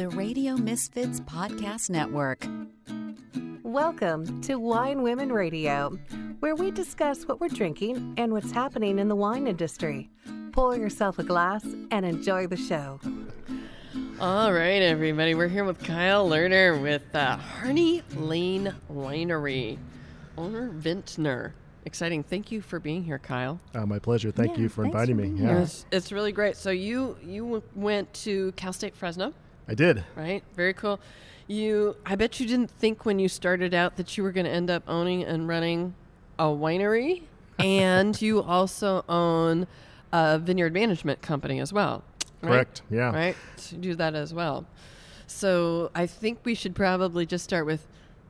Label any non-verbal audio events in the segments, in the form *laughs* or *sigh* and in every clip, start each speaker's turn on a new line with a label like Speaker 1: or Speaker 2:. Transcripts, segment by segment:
Speaker 1: the Radio Misfits Podcast Network.
Speaker 2: Welcome to Wine Women Radio, where we discuss what we're drinking and what's happening in the wine industry. Pour yourself a glass and enjoy the show.
Speaker 3: All right, everybody. We're here with Kyle Lerner with uh, Harney Lane Winery, owner Vintner. Exciting. Thank you for being here, Kyle.
Speaker 4: Uh, my pleasure. Thank
Speaker 5: Yeah,
Speaker 4: you for inviting
Speaker 5: for
Speaker 4: me. Yeah,
Speaker 3: It's, it's really great. So you you w- went to Cal State Fresno,
Speaker 4: I did.
Speaker 3: right? Very cool. You, I bet you didn't think when you started out that you were going to end up owning and running a winery, *laughs* and you also own a vineyard management company as well. right?
Speaker 4: Correct. Yeah.
Speaker 3: right? To do that as well. So I think we should probably just start with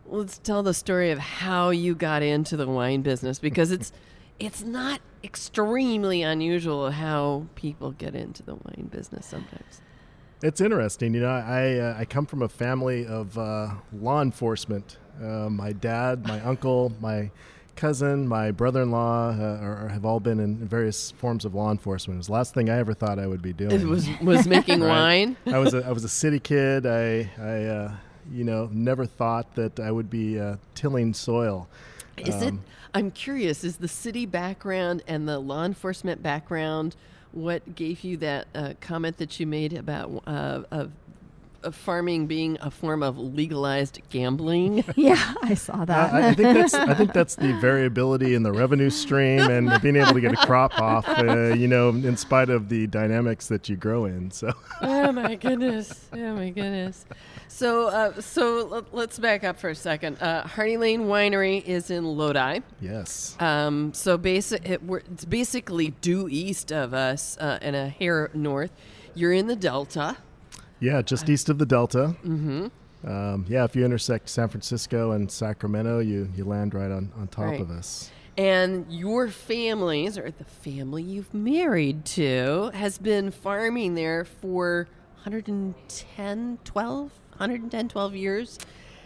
Speaker 3: let's tell the story of how you got into the wine business because it's *laughs* it's not extremely unusual how people get into the wine business sometimes.
Speaker 4: It's interesting. You know, I uh, I come from a family of uh, law enforcement. Uh, my dad, my uncle, my cousin, my brother-in-law uh, are, have all been in various forms of law enforcement. It was the last thing I ever thought I would be doing.
Speaker 3: It was was making *laughs*
Speaker 4: Right.
Speaker 3: wine.
Speaker 4: I was a, I was a city kid. I I uh, you know never thought that I would be uh, tilling soil.
Speaker 3: Is it
Speaker 4: Um,
Speaker 3: I'm curious, is the city background and the law enforcement background what gave you that uh, comment that you made about uh, of, of farming being a form of legalized gambling? *laughs*
Speaker 5: Yeah, I saw that.
Speaker 4: Uh, I I think that's I think that's the variability in the revenue stream and being able to get a crop off, uh, you know, in spite of the dynamics that you grow in. So
Speaker 3: oh my goodness! Oh my goodness! So, uh, so let- let's back up for a second. Uh, Harney Lane Winery is in Lodi.
Speaker 4: yes,
Speaker 3: Um, so basic, it, we're, it's basically due east of us uh, and a hair north. You're in the Delta.
Speaker 4: Yeah, just east of the Delta. Mm-hmm. Um, yeah, if you intersect San Francisco and Sacramento, you you land right on on top
Speaker 3: Right.
Speaker 4: of us.
Speaker 3: And your families, or the family you've married to, has been farming there for 110, 12, 110, 12 years.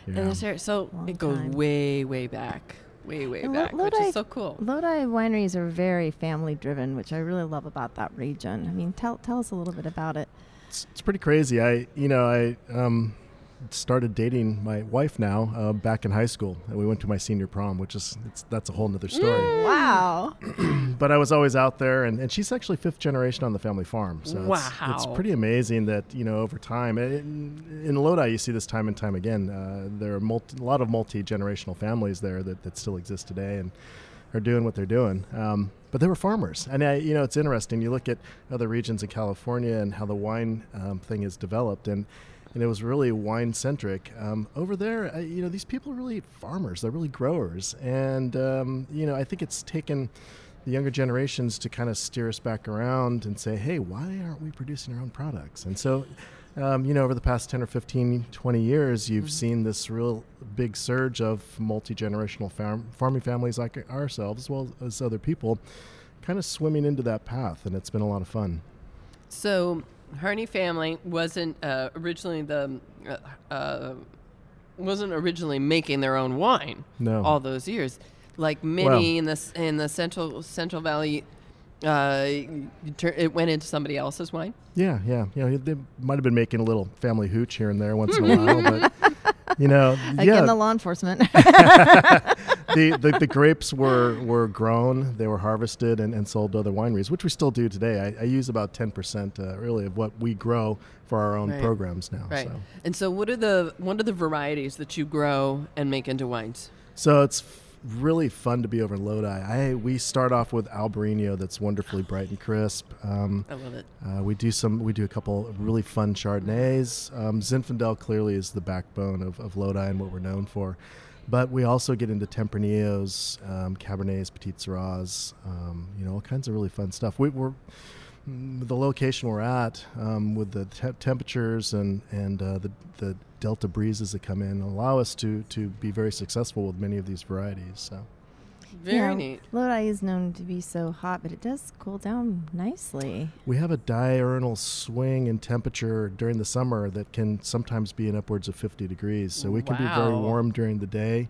Speaker 4: Yeah.
Speaker 3: And this area, so
Speaker 5: Long
Speaker 3: it goes
Speaker 5: time.
Speaker 3: way, way back. Way, way
Speaker 5: And Lo-
Speaker 3: back, which is so cool.
Speaker 5: Lodi wineries are very family driven, which I really love about that region. I mean, tell tell us a little bit about it.
Speaker 4: It's, it's pretty crazy. I you know I um, started dating my wife now uh, back in high school, and we went to my senior prom, which is it's, that's a whole nother story.
Speaker 5: Wow. *clears throat*
Speaker 4: but I was always out there, and, and she's actually fifth generation on the family farm. So it's, it's pretty amazing that you know over time in, in Lodi you see this time and time again. Uh, there are multi, a lot of multi generational families there that, that still exist today and are doing what they're doing. Um, but they were farmers, and I, you know it's interesting. You look at other regions in California and how the wine um, thing is developed, and and it was really wine centric. Um, over there, uh, you know, these people are really farmers. They're really growers, and um, you know, I think it's taken the younger generations to kind of steer us back around and say, hey, why aren't we producing our own products? And so, um, you know, over the past 10 or 15, 20 years, you've seen this real big surge of multi generational farm, farming families like ourselves, as well as other people, kind of swimming into that path, and it's been a lot of fun.
Speaker 3: So, Harney family wasn't uh, originally the uh, uh, wasn't originally making their own wine.
Speaker 4: No.
Speaker 3: all those years, like many
Speaker 4: Well-
Speaker 3: in the in the central Central Valley. Uh, it went into somebody else's wine.
Speaker 4: Yeah, yeah. You know, they might have been making a little family hooch here and there once in a *laughs* while, but you know,
Speaker 5: Again,
Speaker 4: yeah,
Speaker 5: the law enforcement. *laughs* *laughs*
Speaker 4: the, the, the grapes were, were grown, they were harvested and, and sold to other wineries, which we still do today. I, I use about 10% uh, really of what we grow for our own
Speaker 3: Right.
Speaker 4: programs now.
Speaker 3: Right.
Speaker 4: So.
Speaker 3: And so, what are the what are the varieties that you grow and make into wines?
Speaker 4: so it's f- really fun to be over in Lodi. I, we start off with Albarino that's wonderfully bright and crisp. Um,
Speaker 3: I love it.
Speaker 4: Uh, we do some. We do a couple really fun Chardonnays. Um, Zinfandel clearly is the backbone of, of Lodi and what we're known for, but we also get into Tempranillos, um, Cabernets, Petite Sirahs, um, you know, all kinds of really fun stuff. We, we're mm, the location we're at um, with the te- temperatures and and uh, the the delta breezes that come in allow us to to be very successful with many of these varieties. So.
Speaker 3: Very
Speaker 5: Yeah,
Speaker 3: neat.
Speaker 5: Lodi is known to be so hot, but it does cool down nicely.
Speaker 4: We have a diurnal swing in temperature during the summer that can sometimes be in upwards of 50 degrees. So we can be very warm during the day.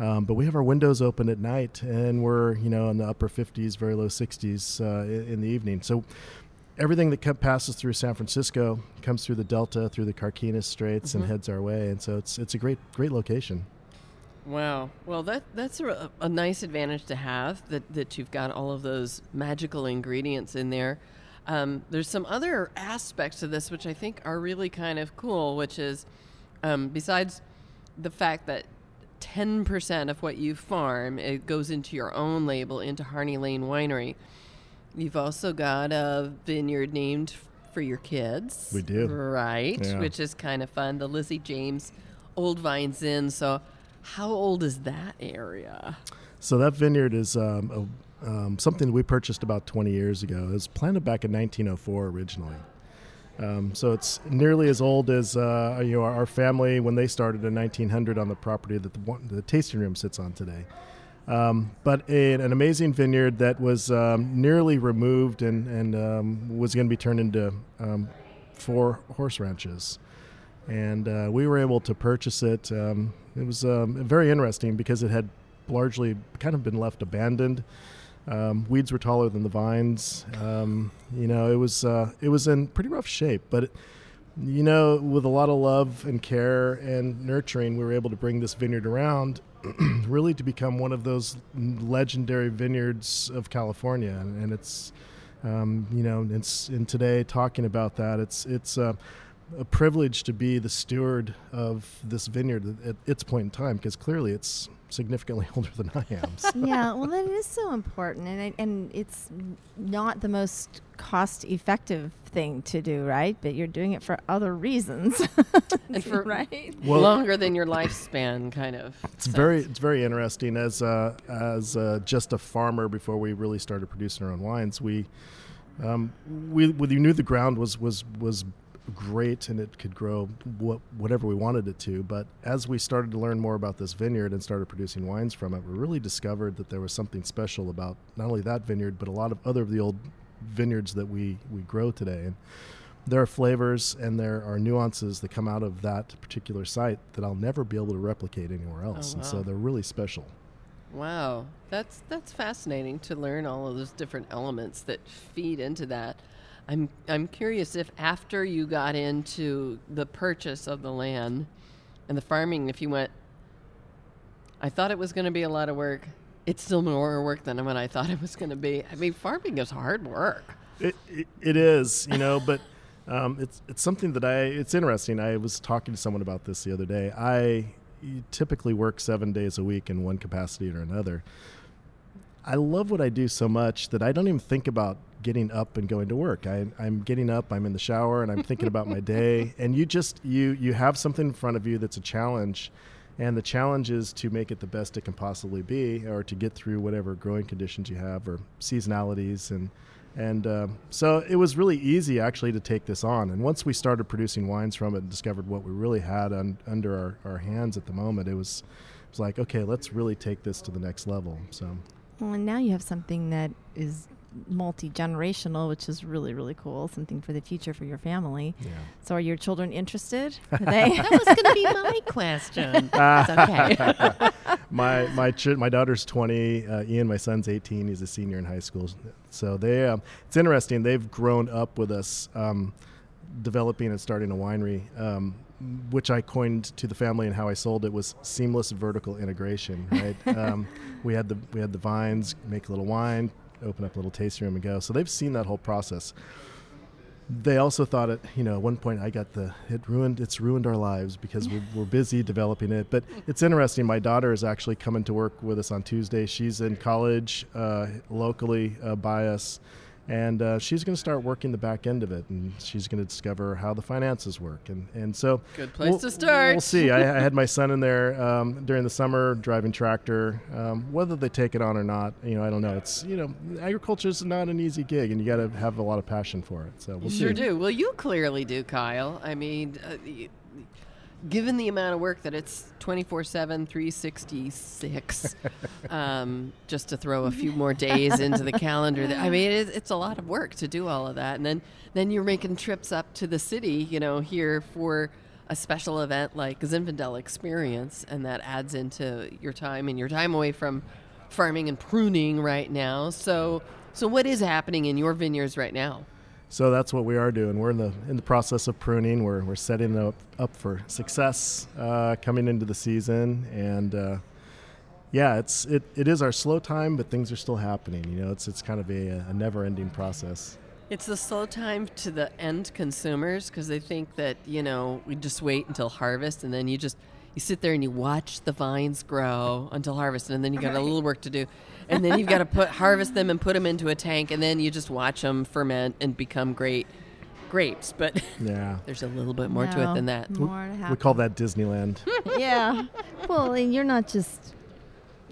Speaker 4: Um, but we have our windows open at night and we're, you know, in the upper 50s, very low 60s uh, i- in the evening. So everything that passes through San Francisco comes through the Delta, through the Carquinez Straits, and
Speaker 3: Mhm.
Speaker 4: heads our way. And so it's it's a great great location.
Speaker 3: Wow. Well, that that's a, a nice advantage to have that that you've got all of those magical ingredients in there. Um, there's some other aspects to this which I think are really kind of cool, which is um, besides the fact that 10% of what you farm it goes into your own label into Harney Lane Winery. You've also got a vineyard named for your kids.
Speaker 4: We do.
Speaker 3: Right,
Speaker 4: Yeah.
Speaker 3: which is kind of fun. The Lizzy James Old Vine Zin. So, how old is that area?
Speaker 4: So that vineyard is um, a, um, something we purchased about 20 years ago. It was planted back in 1904 originally. Um, so it's nearly as old as uh, you know our family when they started in 1900 on the property that the, the tasting room sits on today. Um, but a, an amazing vineyard that was um, nearly removed and, and um, was going to be turned into um, four horse ranches. And uh, we were able to purchase it. Um, it was um, very interesting because it had largely kind of been left abandoned. Weeds were taller than the vines. You know, it was uh, it was in pretty rough shape, but it, you know, with a lot of love and care and nurturing, we were able to bring this vineyard around, *clears throat* really to become one of those legendary vineyards of California. And, and it's, um, you know, it's in today talking about that. It's it's uh, a privilege to be the steward of this vineyard at its point in time, because clearly it's significantly *laughs* older than I am. So.
Speaker 5: yeah, well, that is so important, and I, and it's not the most cost-effective thing to do, right? But you're doing it for other reasons, *laughs*
Speaker 3: And for- *laughs*
Speaker 5: right?
Speaker 4: Well-
Speaker 3: Longer than your lifespan, kind of.
Speaker 4: It's very it's very interesting as uh, as uh, just a farmer before we really started producing our own wines. We um, we we knew the ground was was was great and it could grow what, whatever we wanted it to. But as we started to learn more about this vineyard and started producing wines from it, we really discovered that there was something special about not only that vineyard but a lot of other of the old vineyards that we we grow today. And there are flavors and there are nuances that come out of that particular site that I'll never be able to replicate anywhere oh, else. And so they're really special.
Speaker 3: Wow, that's that's fascinating to learn all of those different elements that feed into that. I'm I'm curious if after you got into the purchase of the land and the farming, if you went, I thought it was going to be a lot of work. It's still more work than what I thought it was going to be. I mean, farming is hard work.
Speaker 4: It, it, it is, you know, but *laughs* um, it's it's something that I. It's interesting. I was talking to someone about this the other day. I typically work seven days a week in one capacity or another. I love what I do so much that I don't even think about getting up and going to work. I, I'm getting up, I'm in the shower, and I'm thinking about my day. *laughs* And you just you you have something in front of you that's a challenge, and the challenge is to make it the best it can possibly be, or to get through whatever growing conditions you have, or seasonalities, and and um, so it was really easy actually to take this on. And once we started producing wines from it and discovered what we really had un, under our, our hands at the moment, it was it was like okay, let's really take this to the next level. So.
Speaker 5: Well, and now you have something that is multi generational, which is really really cool. Something for the future for your family.
Speaker 4: Yeah.
Speaker 5: So, are your children interested? *laughs* They?
Speaker 3: That was going to be my question. It's okay. *laughs*
Speaker 4: my my ch- my daughter's 20. Uh, Ian, my son's 18. He's a senior in high school. So they um, it's interesting. They've grown up with us, um, developing and starting a winery, um, which I coined to the family and how I sold it was seamless vertical integration. Right. *laughs* um, we had the we had the vines, make a little wine, open up a little tasting room, and go. So they've seen that whole process. They also thought it you know at one point i got the it ruined it's ruined our lives because we're, we're busy developing it. But it's interesting my daughter is actually coming to work with us on tuesday. She's in college uh, locally uh, by us and uh, she's going to start working the back end of it and she's going to discover how the finances work and, and so
Speaker 3: Good place
Speaker 4: we'll-
Speaker 3: to start.
Speaker 4: we'll see I, I had my *laughs* son in there um, during the summer driving tractor um, whether they take it on or not you know i don't know it's you know agriculture is not an easy gig and you got to have a lot of passion for it so we'll
Speaker 3: Sure
Speaker 4: see
Speaker 3: do. Well, you clearly do, Kyle. I mean, uh, given the amount of work that it's 24 7, 366, *laughs* um, just to throw a few *laughs* more days into the calendar, I mean, it, it's a lot of work to do all of that. And then, then you're making trips up to the city, you know, here for a special event like Zinfandel Experience, and that adds into your time and your time away from farming and pruning right now. So, so what is happening in your vineyards right now?
Speaker 4: So that's what we are doing. We're in the in the process of pruning. We're we're setting up up for success uh, coming into the season, and uh, yeah, it's it, it is our slow time, but things are still happening. You know, it's it's kind of a, a never ending process.
Speaker 3: It's the slow time to the end consumers because they think that you know we just wait until harvest and then you just you sit there and you watch the vines grow until harvest and then you got a little work to do and then you've got to put harvest them and put them into a tank and then you just watch them ferment and become great grapes but *laughs*
Speaker 4: Yeah,
Speaker 3: there's a little bit more to it than that
Speaker 5: More to
Speaker 4: we call that Disneyland. *laughs*
Speaker 5: yeah. Well, and you're not just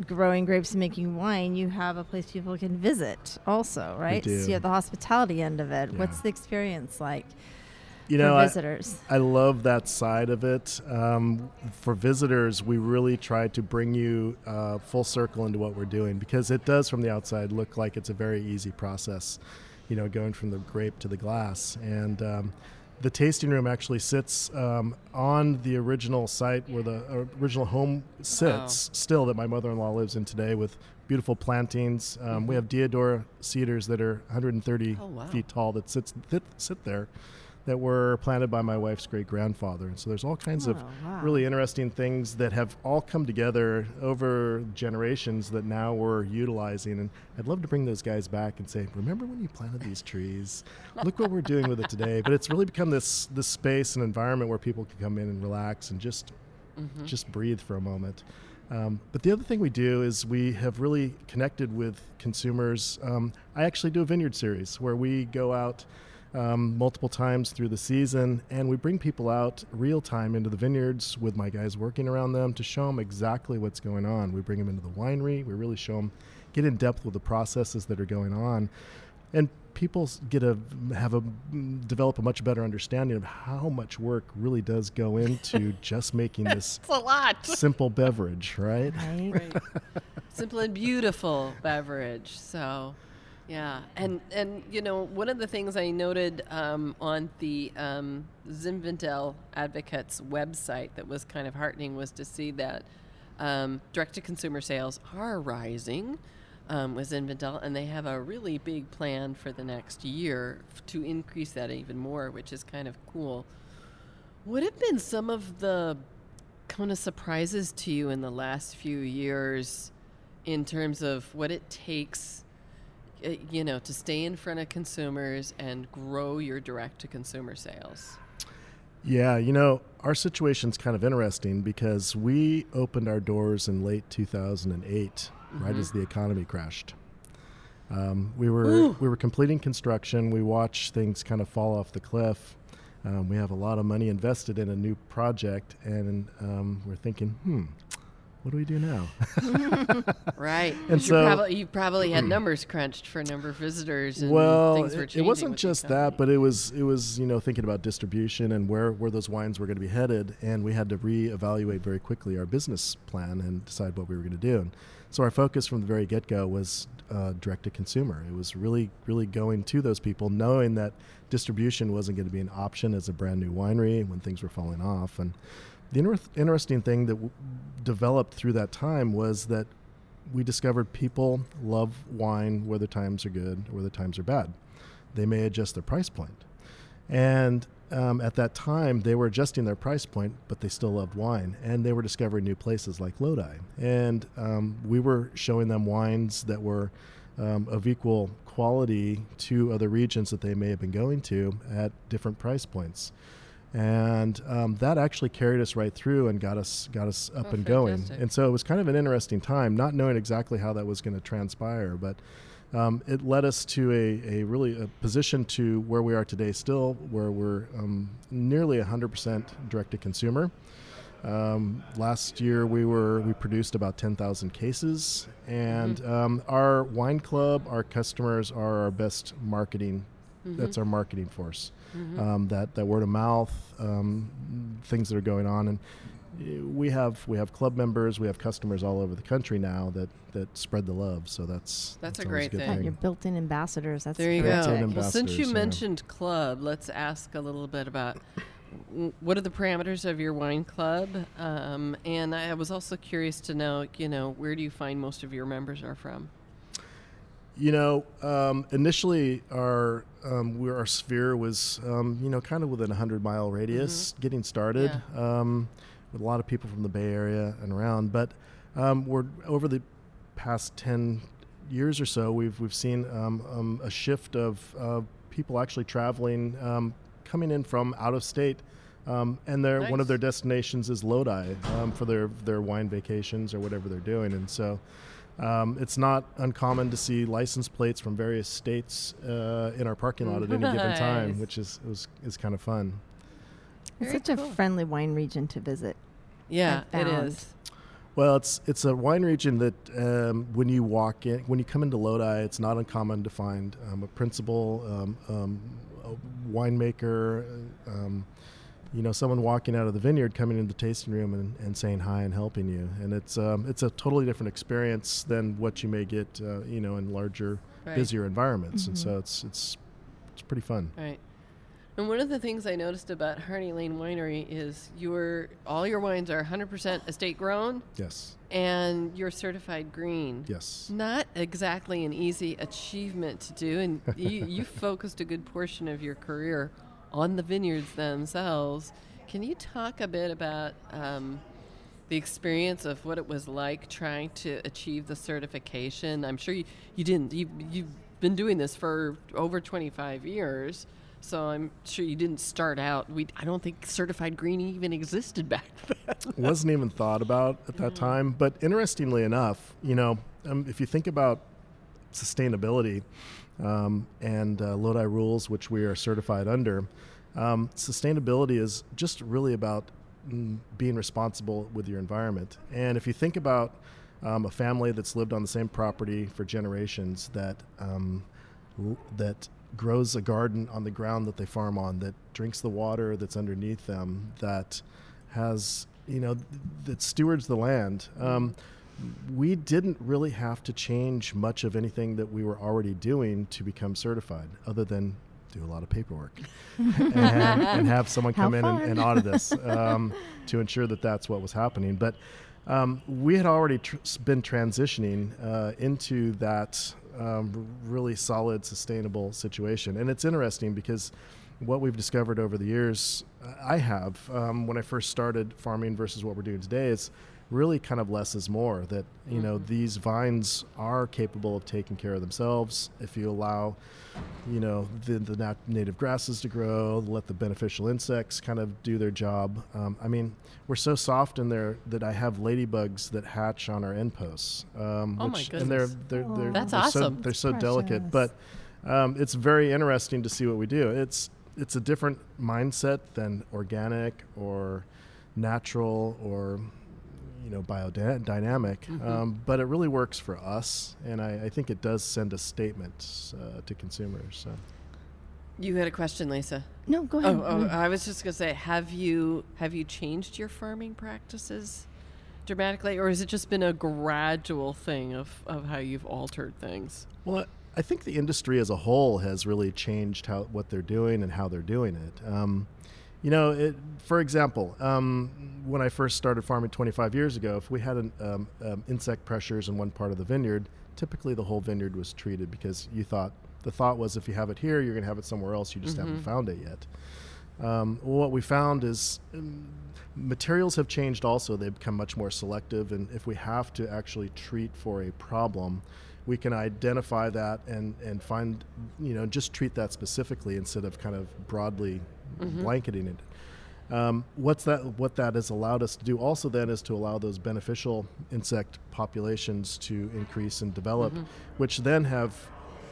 Speaker 5: growing grapes and making wine. You have a place people can visit, also, right?
Speaker 4: do.
Speaker 5: So you have the hospitality end of it. What's the experience like
Speaker 4: You know, I,
Speaker 5: visitors?
Speaker 4: I love that side of it. Um, for visitors, we really try to bring you uh, full circle into what we're doing because it does, from the outside, look like it's a very easy process. You know, going from the grape to the glass, and um, the tasting room actually sits um, on the original site where the uh, original home sits, still that my mother-in-law lives in today, with beautiful plantings. Um, We have deodora cedars that are 130
Speaker 3: Oh, wow.
Speaker 4: feet tall that sits that sit there that were planted by my wife's great grandfather. And so there's all kinds of
Speaker 5: Oh, wow.
Speaker 4: really interesting things that have all come together over generations that now we're utilizing. And I'd love to bring those guys back and say, remember when you planted these trees? Look what we're doing with it today. But it's really become this this space and environment where people can come in and relax and just just breathe for a moment. Um, but the other thing we do is we have really connected with consumers. Um, I actually do a vineyard series where we go out um, multiple times through the season and we bring people out real time into the vineyards with my guys working around them to show them exactly what's going on. We bring them into the winery. We really show them, get in depth with the processes that are going on and people get a have a develop a much better understanding of how much work really does go into *laughs* just making this
Speaker 3: it's a lot
Speaker 4: simple beverage, right?
Speaker 5: Right? *laughs*
Speaker 3: right. simple and beautiful beverage. So, yeah, and and you know one of the things I noted um, on the um, Zinfandel Advocates website that was kind of heartening was to see that um, direct-to-consumer sales are rising. Um, with Zinfandel, and they have a really big plan for the next year to increase that even more, which is kind of cool. What have been some of the kind of surprises to you in the last few years in terms of what it takes, you know, to stay in front of consumers and grow your direct to consumer sales?
Speaker 4: Yeah, you know, our situation's kind of interesting because we opened our doors in late 2008, right as the economy crashed. Um, we were
Speaker 3: Ooh.
Speaker 4: we were completing construction. We watched things kind of fall off the cliff. Um, we have a lot of money invested in a new project, and um, we're thinking, hmm, what do we do now? *laughs* *laughs*
Speaker 3: Right.
Speaker 4: And
Speaker 3: you
Speaker 4: so-
Speaker 3: probably, you probably had *clears throat* numbers crunched for number of visitors and
Speaker 4: well,
Speaker 3: things were
Speaker 4: it, it wasn't just that, but it was it was you know thinking about distribution and where where those wines were going to be headed, and we had to reevaluate very quickly our business plan and decide what we were going to do. And so our focus from the very get go was uh, direct to consumer. It was really really going to those people, knowing that distribution wasn't going to be an option as a brand new winery when things were falling off. And the inter- interesting thing that w- developed through that time was that we discovered people love wine whether times are good or whether times are bad. They may adjust their price point. And um, at that time, they were adjusting their price point, but they still loved wine. And they were discovering new places like Lodi. And um, we were showing them wines that were um, of equal quality to other regions that they may have been going to at different price points. And um, that actually carried us right through and got us got us up
Speaker 3: Oh,
Speaker 4: and going. And so it was kind of an interesting time, not knowing exactly how that was going to transpire, but um, it led us to a, a really a position to where we are today still where we're um, nearly 100% direct to consumer. Um, last year we were we produced about 10,000 cases. And um, our wine club our customers are our best marketing that's our marketing force um, that, that word of mouth um, things that are going on and we have we have club members we have customers all over the country now that that spread the love so that's
Speaker 3: That's a great
Speaker 4: good
Speaker 3: thing.
Speaker 5: Got your built-in ambassadors. That's
Speaker 3: There you go. Well, since you
Speaker 4: yeah.
Speaker 3: mentioned club, let's ask a little bit about what are the parameters of your wine club, um, and I was also curious to know, you know, where do you find most of your members are from?
Speaker 4: You know, um, initially our um, we, our sphere was um, you know kind of within a hundred mile radius, getting started um, with a lot of people from the Bay Area and around. But um, we're over the past ten years or so, we've we've seen um, um, a shift of uh, people actually traveling, um, coming in from out of state. Um, and their one of their destinations is Lodi um, for their their wine vacations or whatever they're doing, and so um, it's not uncommon to see license plates from various states uh, in our parking lot at any given time, which is is, is kind of fun.
Speaker 5: It's
Speaker 3: Very
Speaker 5: such
Speaker 3: cool.
Speaker 5: a friendly wine region to visit.
Speaker 3: Yeah,
Speaker 5: I
Speaker 3: it
Speaker 5: found.
Speaker 3: is.
Speaker 4: Well, it's it's a wine region that um, when you walk in, when you come into Lodi, it's not uncommon to find um, a principal, um, um, a winemaker, um, you know, someone walking out of the vineyard, coming into the tasting room and, and saying hi and helping you. And it's um, it's a totally different experience than what you may get, uh, you know, in larger,
Speaker 3: Right.
Speaker 4: busier environments. And so it's it's it's pretty fun.
Speaker 3: Right. And one of the things I noticed about Harney Lane Winery is your all your wines are 100% estate grown
Speaker 4: Yes,
Speaker 3: and you're certified green.
Speaker 4: yes.
Speaker 3: Not exactly an easy achievement to do, and you, you *laughs* focused a good portion of your career on the vineyards themselves. Can you talk a bit about um, the experience of what it was like trying to achieve the certification? I'm sure you, you didn't. You, you've been doing this for over 25 years, so I'm sure you didn't start out. We, I don't think certified green even existed back *laughs* then.
Speaker 4: wasn't even thought about at that time. But interestingly enough, you know, um, if you think about sustainability um, and uh, Lodi rules, which we are certified under, um, sustainability is just really about mm, being responsible with your environment. And if you think about um, a family that's lived on the same property for generations that um, that grows a garden on the ground that they farm on, that drinks the water that's underneath them, that has you know th- that stewards the land. Um, we didn't really have to change much of anything that we were already doing to become certified, other than do a lot of paperwork *laughs* and, and have someone come in and, and audit us um, to ensure that that's what was happening. But um, we had already tr- been transitioning uh, into that um, really solid, sustainable situation. And it's interesting because what we've discovered over the years, uh, I have, um, when I first started farming versus what we're doing today, is really kind of less is more. That, you know, these vines are capable of taking care of themselves if you allow, you know, the, the nat- native grasses to grow, let the beneficial insects kind of do their job. Um, I mean, we're so soft in there that I have ladybugs that hatch on our end posts. Um,
Speaker 3: Oh my
Speaker 4: which, And they're,
Speaker 3: goodness.
Speaker 4: they're, they're,
Speaker 3: That's
Speaker 4: they're So, they're so
Speaker 5: Precious.
Speaker 4: delicate, but um, it's very interesting to see what we do. It's it's a different mindset than organic or natural or you know biodynamic,
Speaker 3: Mm-hmm.
Speaker 4: um, but it really works for us, and I, I think it does send a statement uh, to consumers. So.
Speaker 3: You had a question, Lisa.
Speaker 5: No, go ahead.
Speaker 3: Oh, oh, I was just gonna say, have you have you changed your farming practices dramatically, or has it just been a gradual thing of, of how you've altered things?
Speaker 4: Well, I think the industry as a whole has really changed how what they're doing and how they're doing it. Um, you know, it, for example, um, when I first started farming 25 years ago, if we had an, um, um, insect pressures in one part of the vineyard, typically the whole vineyard was treated because you thought the thought was if you have it here, you're going to have it somewhere else. You just haven't found it yet. Um, what we found is um, materials have changed also. They've become much more selective, and if we have to actually treat for a problem, we can identify that and, and find, you know, just treat that specifically instead of kind of broadly blanketing it. Um, what's that? What that has allowed us to do also then is to allow those beneficial insect populations to increase and develop, which then have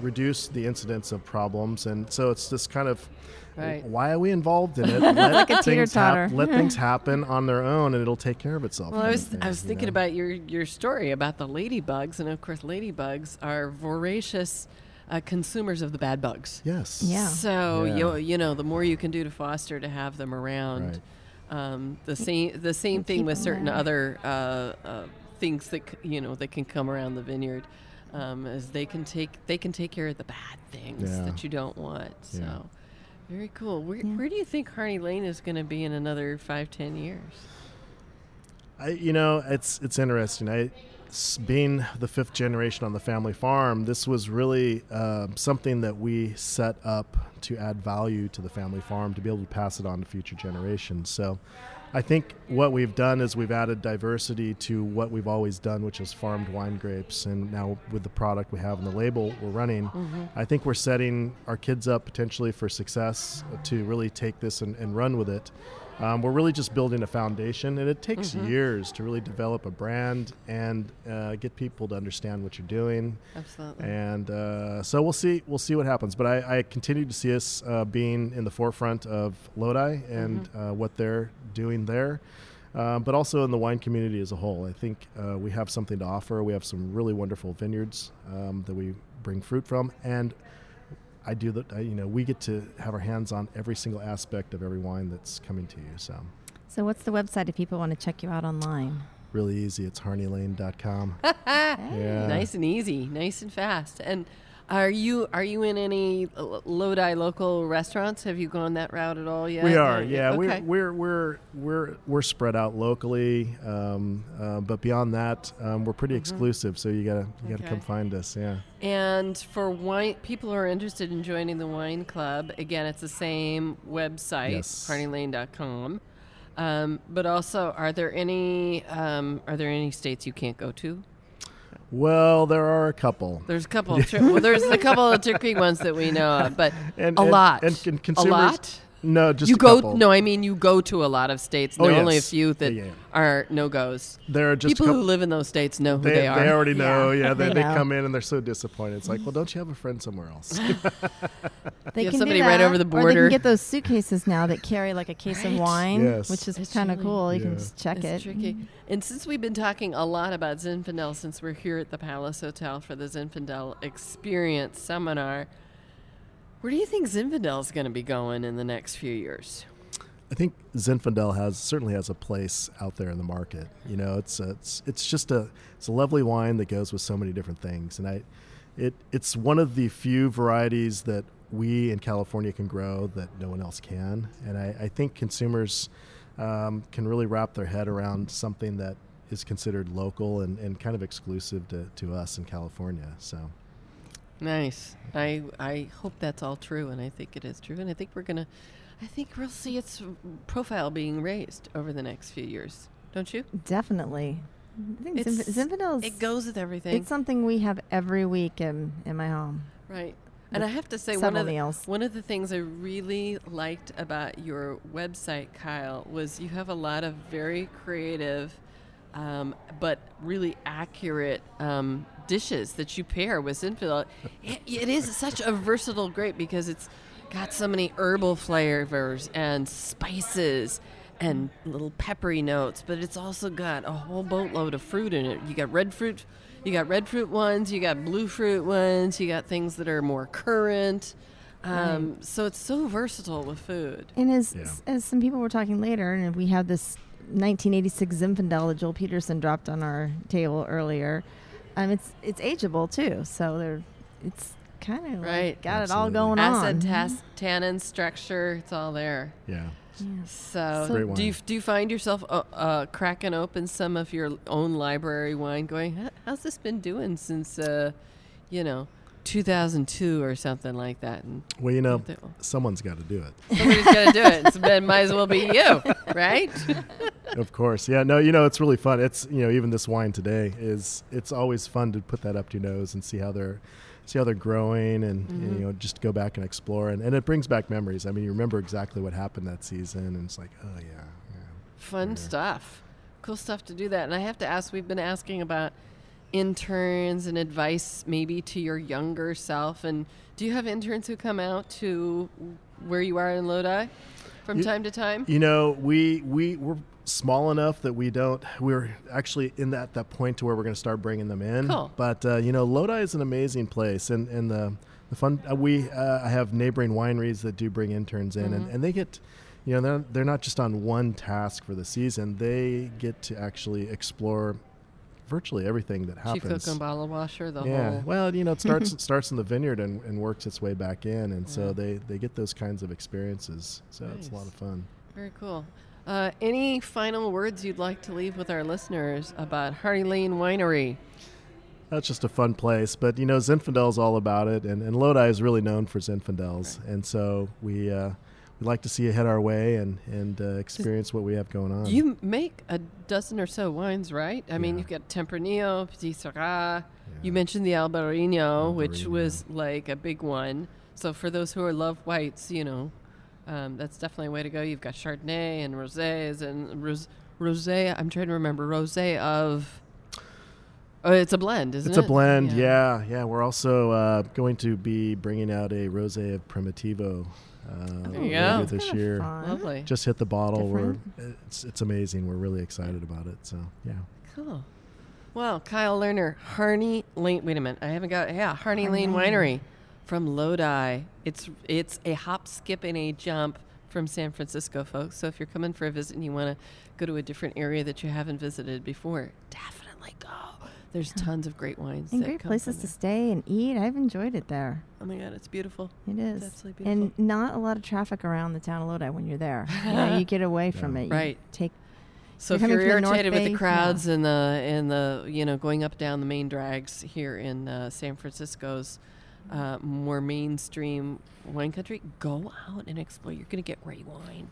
Speaker 4: reduced the incidence of problems. And so it's this kind of
Speaker 3: Right.
Speaker 4: why are we involved in it? *laughs* Let
Speaker 5: like a
Speaker 4: things
Speaker 5: teeter-totter.
Speaker 4: let *laughs* things happen on their own, and it'll take care of itself.
Speaker 3: Well, I was
Speaker 4: of thing,
Speaker 3: I was
Speaker 4: you
Speaker 3: thinking
Speaker 4: know?
Speaker 3: about your your story about the ladybugs, and of course, ladybugs are voracious uh, consumers of the bad bugs.
Speaker 4: yes,
Speaker 5: Yeah.
Speaker 3: So
Speaker 4: Yeah.
Speaker 3: you you know the more you can do to foster to have them around. Um, the same the same thing with certain
Speaker 5: there.
Speaker 3: other uh, uh, things that you know that can come around the vineyard. Um, as they can take they can take care of the bad things
Speaker 4: Yeah.
Speaker 3: that you don't want. So
Speaker 4: Yeah.
Speaker 3: very cool. Where,
Speaker 5: Yeah.
Speaker 3: where do you think Harney Lane is going to be in another five ten years?
Speaker 4: I, you know, it's it's interesting. I s- being the fifth generation on the family farm, this was really uh, something that we set up to add value to the family farm to be able to pass it on to future generations. So I think what we've done is we've added diversity to what we've always done, which is farmed wine grapes. And now with the product we have and the label we're running, I think we're setting our kids up potentially for success to really take this and, and run with it. Um, we're really just building a foundation, and it takes years to really develop a brand and uh, get people to understand what you're doing.
Speaker 3: Absolutely.
Speaker 4: And uh, so we'll see. We'll see what happens. But I, I continue to see us uh, being in the forefront of Lodi and uh, what they're doing there, um, but also in the wine community as a whole. I think uh, we have something to offer. We have some really wonderful vineyards um, that we bring fruit from, and I do that. You know, we get to have our hands on every single aspect of every wine that's coming to you. So
Speaker 5: So, what's the website if people want to check you out online?
Speaker 4: really easy. It's harneylane.com. *laughs* yeah.
Speaker 3: Nice and easy, nice and fast. And are you are you in any Lodi local restaurants? Have you gone that route at all yet?
Speaker 4: We are, yeah.
Speaker 3: Okay.
Speaker 4: We're, we're we're we're we're spread out locally, um, uh, but beyond that, um, we're pretty exclusive. So you gotta you gotta come find us. Yeah.
Speaker 3: And for wine, people who are interested in joining the wine club, again, it's the same website,
Speaker 4: Yes.
Speaker 3: harneylane.com. Um, but also, are there any um, are there any states you can't go to?
Speaker 4: Well, there are a couple.
Speaker 3: There's a couple. Of tri- well, there's a couple of tricky ones that we know of, but *laughs*
Speaker 4: And-
Speaker 3: a
Speaker 4: and-
Speaker 3: lot.
Speaker 4: and con-
Speaker 3: a lot.
Speaker 4: No, just
Speaker 3: you
Speaker 4: a
Speaker 3: go.
Speaker 4: couple.
Speaker 3: No, I mean you go to a lot of states.
Speaker 4: Oh,
Speaker 3: There are only a few that
Speaker 4: Yeah, yeah.
Speaker 3: are no goes.
Speaker 4: There are just
Speaker 3: People
Speaker 4: couple.
Speaker 3: who live in those states know who
Speaker 4: they,
Speaker 3: they, are.
Speaker 4: They already know.
Speaker 5: Yeah,
Speaker 4: Yeah, *laughs* they,
Speaker 5: they
Speaker 4: they
Speaker 5: know.
Speaker 4: come in and they're so disappointed. It's like, well, don't you have a friend somewhere else? *laughs* *laughs*
Speaker 5: They
Speaker 3: You have
Speaker 5: can do
Speaker 3: somebody right
Speaker 5: that,
Speaker 3: over the
Speaker 5: Or they can get those suitcases now that carry like a case of wine,
Speaker 4: Yes.
Speaker 5: which is kind of
Speaker 3: really-
Speaker 5: cool. You can just check
Speaker 3: it's
Speaker 5: it.
Speaker 3: tricky. And since we've been talking a lot about Zinfandel, since we're here at the Palace Hotel for the Zinfandel Experience Seminar, where do you think Zinfandel is going to be going in the next few years?
Speaker 4: I think Zinfandel has certainly has a place out there in the market. You know, it's a, it's it's just a it's a lovely wine that goes with so many different things, and I it it's one of the few varieties that we in California can grow that no one else can, and I, I think consumers um, can really wrap their head around something that is considered local and, and kind of exclusive to, to us in California. So
Speaker 3: Nice. I I hope that's all true, and I think it is true, and I think we're gonna, I think we'll see its profile being raised over the next few years. Don't you?
Speaker 5: Definitely. I think
Speaker 3: It's-
Speaker 5: Zinf- Zinfandel
Speaker 3: It goes with everything,
Speaker 5: It's something we have every week in, in my home.
Speaker 3: right? And I have to say, one of the, one of the things I really liked about your website, Kyle, was you have a lot of very creative, um, but really accurate um, dishes that you pair with Zinfandel. It, it is such a versatile grape because it's got so many herbal flavors and spices and little peppery notes, but it's also got a whole boatload of fruit in it. You got red fruit, you got red fruit ones, you got blue fruit ones, you got things that are more currant. Um, So it's so versatile with food.
Speaker 5: And as
Speaker 4: Yeah.
Speaker 5: as some people were talking later, and we have this 1986 Zinfandel that Joel Peterson dropped on our table earlier. Um, it's it's ageable too, so they're it's kind of
Speaker 3: Right.
Speaker 5: like got it all going
Speaker 3: Acid,
Speaker 5: on.
Speaker 3: tas- tannin, structure, it's all there.
Speaker 4: yeah,
Speaker 5: Yeah.
Speaker 3: So,
Speaker 5: So-
Speaker 3: do you do you find yourself uh, uh, cracking open some of your own library wine, going, "How's this been doing since, uh, you know, 2002 or something like that?" And
Speaker 4: well, you know, someone's got to do it.
Speaker 3: somebody's got to do it. *laughs* So it might as well be you, right? *laughs*
Speaker 4: of course yeah no you know it's really fun it's you know even this wine today is it's always fun to put that up to your nose and see how they're see how they're growing and, and,
Speaker 3: Mhm.
Speaker 4: you know just go back and explore and, and it brings back memories i mean you remember exactly what happened that season and it's like oh yeah, yeah.
Speaker 3: Fun
Speaker 4: Yeah.
Speaker 3: stuff. Cool stuff to do that. And I have to ask, we've been asking about interns and advice maybe to your younger self. And do you have interns who come out to where you are in Lodi from
Speaker 4: You-
Speaker 3: time to time?
Speaker 4: you know we we we're small enough that we don't we're actually in that that point to where we're going to start bringing them in
Speaker 3: Cool.
Speaker 4: but uh, you know lodi is an amazing place and and the the fun uh, we uh, i have neighboring wineries that do bring interns in and,
Speaker 3: Mhm.
Speaker 4: and they get you know they're, they're not just on one task for the season they get to actually explore virtually everything that
Speaker 3: Chief
Speaker 4: happens
Speaker 3: cook and bottle washer, the
Speaker 4: yeah
Speaker 3: whole.
Speaker 4: well you know it starts *laughs* it starts in the vineyard and, and works its way back in and so they they get those kinds of experiences so it's a lot of fun
Speaker 3: Very cool. Uh, any final words you'd like to leave with our listeners about Harney Lane Winery?
Speaker 4: That's just a fun place. But, you know, Zinfandel's all about it. And, and Lodi is really known for Zinfandels. And so we, uh, we like to see you head our way and, and uh, experience what we have going on.
Speaker 3: You make a dozen or so wines, right? I mean, you've got Tempranillo, Petite Sirah. You mentioned the Albarino, which was like a big one. So for those who are love whites, you know, um, that's definitely a way to go. You've got Chardonnay and rosés and ros- rosé. I'm trying to remember rosé of. Oh, it's a blend, isn't
Speaker 4: It's
Speaker 3: it?
Speaker 4: It's a blend, yeah. yeah, We're also uh, going to be bringing out a rosé of Primitivo uh,
Speaker 3: There you
Speaker 4: later
Speaker 3: go.
Speaker 4: this year.
Speaker 5: fun.
Speaker 3: Lovely.
Speaker 4: Just hit the bottle. We're it's it's amazing. We're really excited about it. So yeah,
Speaker 3: Cool. Well, Kyle Lerner, Harney Lane. Wait a minute, I haven't got. Yeah, Harney
Speaker 5: Harney
Speaker 3: Lane
Speaker 5: Lane.
Speaker 3: Winery from Lodi. It's it's a hop, skip, and a jump from San Francisco, folks. So if you're coming for a visit and you want to go to a different area that you haven't visited before, definitely go. There's tons of great wines
Speaker 5: And
Speaker 3: that
Speaker 5: great
Speaker 3: come
Speaker 5: places
Speaker 3: from
Speaker 5: to
Speaker 3: there.
Speaker 5: stay and eat. I've enjoyed it there.
Speaker 3: Oh my God, it's beautiful.
Speaker 5: It is.
Speaker 3: absolutely
Speaker 5: And not a lot of traffic around the town of Lodi when you're there. you, know, you *laughs* get away from it. You
Speaker 3: Right.
Speaker 5: Take
Speaker 3: So
Speaker 5: You're
Speaker 3: if you're
Speaker 5: coming from the
Speaker 3: irritated with
Speaker 5: Bay?
Speaker 3: the
Speaker 5: Yeah.
Speaker 3: crowds and the and the you know going up down the main drags here in uh, San Francisco's uh, more mainstream wine country, go out and explore. You're going to get great wine.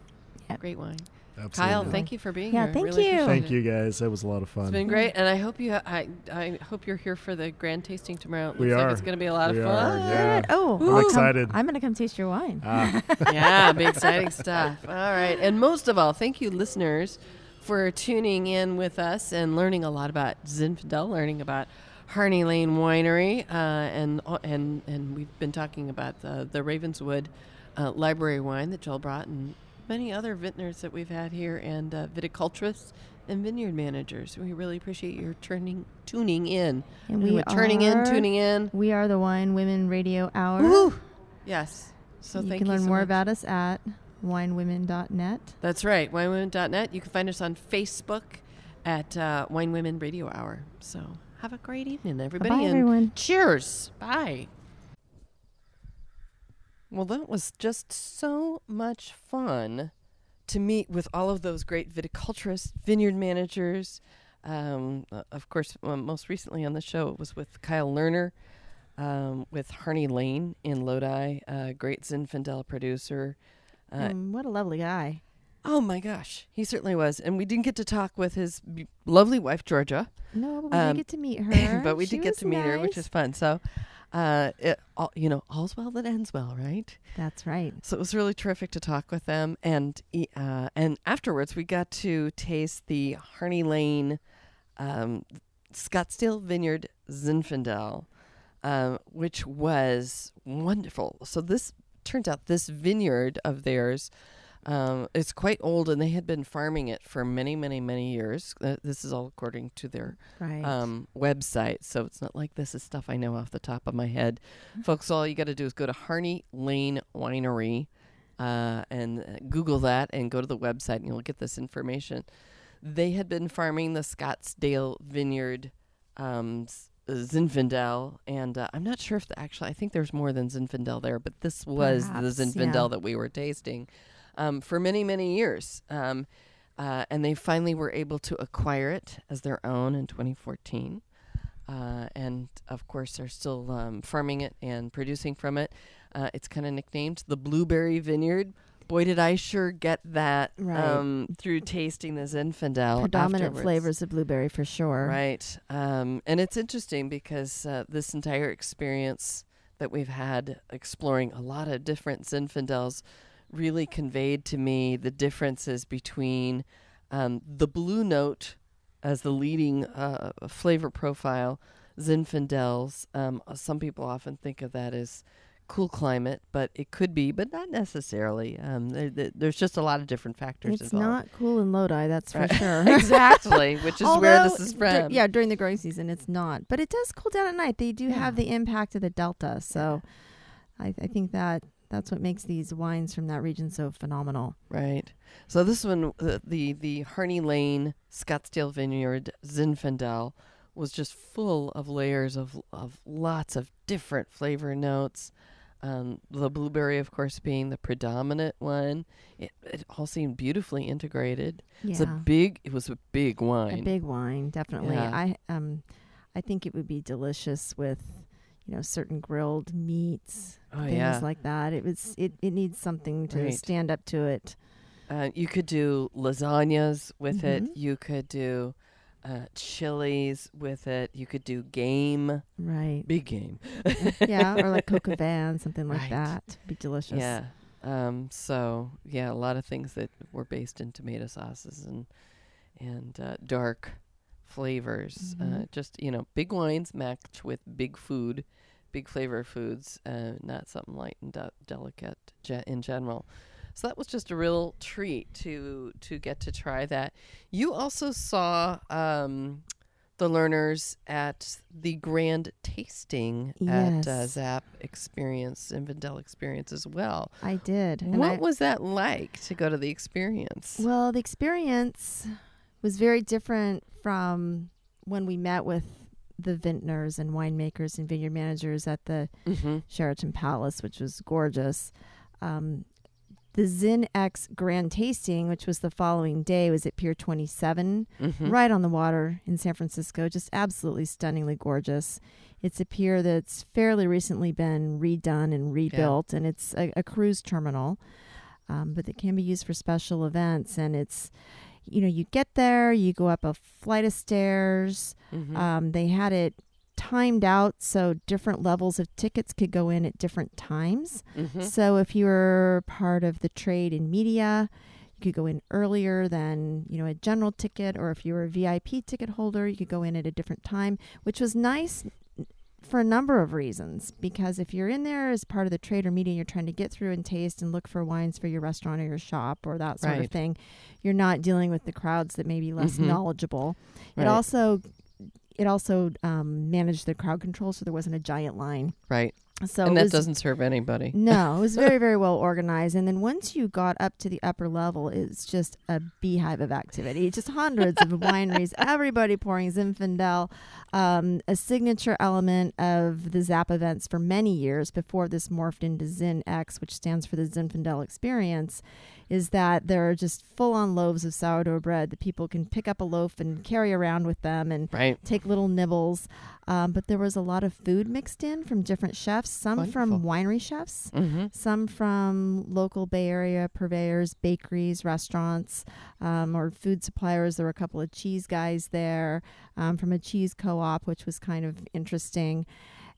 Speaker 5: Yep.
Speaker 3: Great wine.
Speaker 4: absolutely.
Speaker 3: Kyle, thank you for being
Speaker 5: Yeah,
Speaker 3: here.
Speaker 5: thank
Speaker 3: Really
Speaker 5: you.
Speaker 4: Thank
Speaker 3: it.
Speaker 4: you guys. That was a lot of fun.
Speaker 3: It's been great, and I hope you. I I hope you're here for the grand tasting tomorrow. It
Speaker 4: We
Speaker 3: looks
Speaker 4: are.
Speaker 3: like it's going to be a lot
Speaker 4: We
Speaker 3: of
Speaker 4: are,
Speaker 3: fun.
Speaker 4: yeah.
Speaker 5: Oh,
Speaker 4: I'm
Speaker 5: I'll come-
Speaker 4: excited.
Speaker 5: I'm going to come taste your wine.
Speaker 4: Ah, *laughs*
Speaker 3: yeah, be exciting stuff. All right. And most of all, thank you, listeners, for tuning in with us and learning a lot about Zinfandel, learning about Harney Lane Winery, uh, and and and we've been talking about the, the Ravenswood uh, Library wine that Joel brought, and many other vintners that we've had here, and uh, viticulturists and vineyard managers. We really appreciate your turning tuning in.
Speaker 5: And we
Speaker 3: turning in,
Speaker 5: are-
Speaker 3: tuning in.
Speaker 5: We are the Wine Women Radio Hour.
Speaker 3: Woo! Yes. So
Speaker 5: you
Speaker 3: thank
Speaker 5: can
Speaker 3: you
Speaker 5: learn
Speaker 3: so
Speaker 5: more
Speaker 3: much.
Speaker 5: about us at winewomen.net.
Speaker 3: That's right, winewomen.net. You can find us on Facebook at uh, Wine Women Radio Hour. So have a great evening, everybody.
Speaker 5: Bye-bye, everyone.
Speaker 3: Cheers. Bye. Well, that was just so much fun to meet with all of those great viticulturists, vineyard managers. Um, uh, of course, uh, most recently on the show, it was with Kyle Lerner, um, with Harney Lane in Lodi, uh, great Zinfandel producer. Uh,
Speaker 5: Um, what a lovely guy.
Speaker 3: Oh my gosh, he certainly was. And we didn't get to talk with his b- lovely wife Georgia,
Speaker 5: No, but we
Speaker 3: Um,
Speaker 5: did get to meet *laughs* her.
Speaker 3: but we
Speaker 5: She
Speaker 3: did get to meet her, which
Speaker 5: nice.
Speaker 3: is fun. So, uh, it, all, you know, all's well that ends well, right?
Speaker 5: That's right.
Speaker 3: So it was really terrific to talk with them, and uh, and afterwards we got to taste the Harney Lane um, Scottsdale Vineyard Zinfandel, um, which was wonderful. So this turns out this vineyard of theirs. Um, it's quite old, and they had been farming it for many, many, many years. Uh, this is all according to their
Speaker 5: Right.
Speaker 3: um, website, so it's not like this is stuff I know off the top of my head. *laughs* Folks, all you got to do is go to Harney Lane Winery uh, and uh, Google that and go to the website, and you'll get this information. They had been farming the Scottsdale Vineyard um, Zinfandel, and uh, I'm not sure if the, actually, I think there's more than Zinfandel there, but this was
Speaker 5: Perhaps,
Speaker 3: the Zinfandel
Speaker 5: yeah.
Speaker 3: that we were tasting um, for many, many years. Um, uh, and they finally were able to acquire it as their own in 2014. Uh, and of course, they're still um, farming it and producing from it. Uh, it's kind of nicknamed the Blueberry Vineyard. Boy, did I sure get that
Speaker 5: Right.
Speaker 3: um, through tasting the Zinfandel.
Speaker 5: Predominant
Speaker 3: afterwards.
Speaker 5: flavors of blueberry for sure.
Speaker 3: Right. Um, and it's interesting because uh, this entire experience that we've had exploring a lot of different Zinfandels really conveyed to me the differences between um, the blue note as the leading uh, flavor profile Zinfandels. Um, some people often think of that as cool climate, but it could be, but not necessarily. Um, there, there- there's just a lot of different factors
Speaker 5: It's
Speaker 3: involved.
Speaker 5: not cool in Lodi, that's for
Speaker 3: Right. *laughs*
Speaker 5: sure.
Speaker 3: exactly, which is where this is from.
Speaker 5: yeah, during the growing season, it's not. But it does cool down at night. They do have the impact of the delta. So I, I think that that's what makes these wines from that region so phenomenal.
Speaker 3: Right. So this one, the the, the Harney Lane Scottsdale Vineyard Zinfandel was just full of layers of of lots of different flavor notes. Um, the blueberry, of course, being the predominant one. It, it all seemed beautifully integrated. Yeah. It's a big. It was a big wine.
Speaker 5: A big wine, definitely.
Speaker 3: Yeah.
Speaker 5: I um, I think it would be delicious with, you know, certain grilled meats,
Speaker 3: oh
Speaker 5: things
Speaker 3: yeah.
Speaker 5: like that. It was it, it needs something to
Speaker 3: Right.
Speaker 5: stand up to it.
Speaker 3: Uh, you could do lasagnas with
Speaker 5: Mhm.
Speaker 3: it. You could do uh, chilies with it. You could do game,
Speaker 5: Right.
Speaker 3: big game. *laughs*
Speaker 5: yeah, or like coca *laughs* van something like
Speaker 3: Right.
Speaker 5: that. Be delicious.
Speaker 3: Yeah. Um, so yeah, a lot of things that were based in tomato sauces and and uh, dark flavors. Uh,
Speaker 5: Mhm.
Speaker 3: just you know, big wines matched with big food, big flavor foods, uh, not something light and de- delicate ge- in general. So that was just a real treat to to get to try that. You also saw um, the learners at the grand tasting at uh,
Speaker 5: Yes.
Speaker 3: Zap Experience, Zinfandel Experience as well.
Speaker 5: I did. And
Speaker 3: what
Speaker 5: I,
Speaker 3: was that like to go to the experience?
Speaker 5: Well, the experience was very different from when we met with the vintners and winemakers and vineyard managers at the
Speaker 3: mm-hmm.
Speaker 5: Sheraton Palace, which was gorgeous. Um, the Zin X Grand Tasting, which was the following day, was at Pier 27,
Speaker 3: Mm-hmm.
Speaker 5: right on the water in San Francisco. Just absolutely stunningly gorgeous. It's a pier that's fairly recently been redone and rebuilt, and it's a, a cruise terminal, um, but it can be used for special events. And it's, you know, you get there, you go up a flight of stairs.
Speaker 3: Mm-hmm.
Speaker 5: Um, they had it timed out so different levels of tickets could go in at different times.
Speaker 3: mm-hmm.
Speaker 5: So if you were part of the trade in media, you could go in earlier than, you know, a general ticket or if you were a VIP ticket holder, you could go in at a different time, which was nice for a number of reasons because if you're in there as part of the trade or media you're trying to get through and taste and look for wines for your restaurant or your shop or that sort
Speaker 3: Right.
Speaker 5: of thing you're not dealing with the crowds that may be less
Speaker 3: Mhm.
Speaker 5: knowledgeable
Speaker 3: Right.
Speaker 5: it also it also um, managed the crowd control so there wasn't a giant line
Speaker 3: right.
Speaker 5: So
Speaker 3: and that
Speaker 5: was-
Speaker 3: doesn't serve anybody.
Speaker 5: no, it *laughs* was very, very well organized. And then once you got up to the upper level, it's just a beehive of activity. Just hundreds of wineries, *laughs* everybody pouring Zinfandel. Um, a signature element of the ZAP events for many years before this morphed into Zin X, which stands for the Zinfandel Experience, is that there are just full on loaves of sourdough bread that people can pick up a loaf and carry around with them and
Speaker 3: Right.
Speaker 5: take little nibbles. Um, but there was a lot of food mixed in from different chefs, some from winery chefs,
Speaker 3: Mm-hmm.
Speaker 5: some from local Bay Area purveyors, bakeries, restaurants, um, or food suppliers. There were a couple of cheese guys there um, from a cheese co op, which was kind of interesting.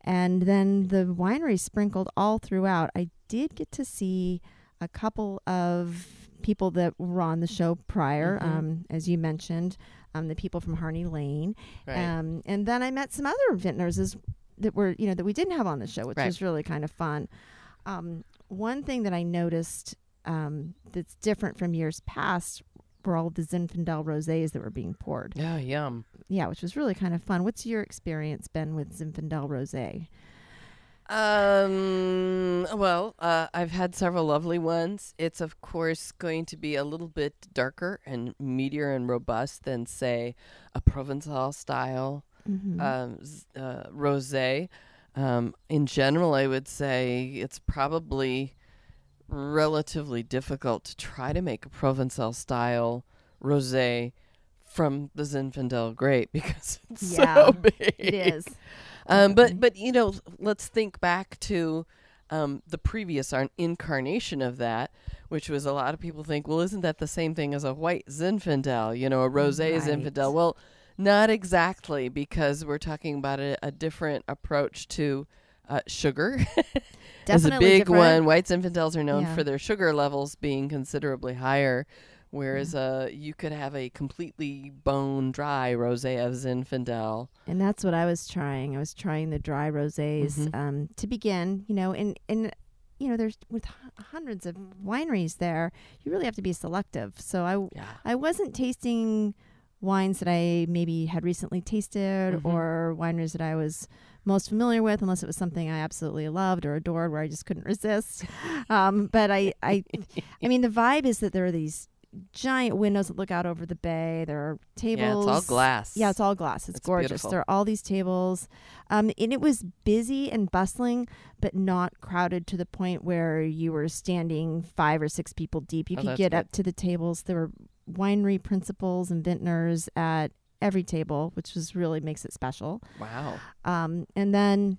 Speaker 5: And then the winery sprinkled all throughout. I did get to see a couple of people that were on the show prior,
Speaker 3: Mhm.
Speaker 5: um, as you mentioned, um, the people from Harney Lane.
Speaker 3: Right.
Speaker 5: Um, and then I met some other vintners as, that were, you know, that we didn't have on the show, which
Speaker 3: Right.
Speaker 5: was really kind of fun. Um, one thing that I noticed um, that's different from years past were all the Zinfandel rosés that were being poured.
Speaker 3: yeah, yum.
Speaker 5: Yeah, which was really kind of fun. What's your experience been with Zinfandel rosé?
Speaker 3: Um. Well, uh, I've had several lovely ones. It's of course going to be a little bit darker and meatier and robust than, say, a Provençal style
Speaker 5: Mm-hmm.
Speaker 3: um, uh, rosé. Um, in general, I would say it's probably relatively difficult to try to make a Provençal style rosé from the Zinfandel grape *laughs* because it's
Speaker 5: Yeah,
Speaker 3: so big.
Speaker 5: it is.
Speaker 3: Um, but but you know, let's think back to um, the previous incarnation of that, which was a lot of people think, well, isn't that the same thing as a white Zinfandel? You know, a rosé
Speaker 5: Right.
Speaker 3: Zinfandel. Well, not exactly, because we're talking about a, a different approach to uh, sugar. *laughs* As a big
Speaker 5: different.
Speaker 3: one, white Zinfandels are known
Speaker 5: Yeah.
Speaker 3: for their sugar levels being considerably higher. Whereas
Speaker 5: Mm.
Speaker 3: uh, you could have a completely bone dry rosé of Zinfandel.
Speaker 5: And that's what I was trying. I was trying the dry rosés
Speaker 3: Mhm.
Speaker 5: um, to begin, you know, and and you know, there's with h- hundreds of wineries there, you really have to be selective. So I
Speaker 3: Yeah.
Speaker 5: I wasn't tasting wines that I maybe had recently tasted
Speaker 3: Mhm.
Speaker 5: or wineries that I was most familiar with, unless it was something I absolutely loved or adored, where I just couldn't *laughs* resist. um, but I, I, I mean, the vibe is that there are these giant windows that look out over the bay. There are tables.
Speaker 3: Yeah, it's all glass.
Speaker 5: Yeah, it's all glass. It's,
Speaker 3: It's
Speaker 5: gorgeous.
Speaker 3: beautiful.
Speaker 5: There are all these tables. Um, and it was busy and bustling, but not crowded to the point where you were standing five or six people deep. You
Speaker 3: Oh,
Speaker 5: could get
Speaker 3: good.
Speaker 5: up to the tables. There were winery principals and vintners at every table, which was really makes it special.
Speaker 3: Wow.
Speaker 5: Um, and then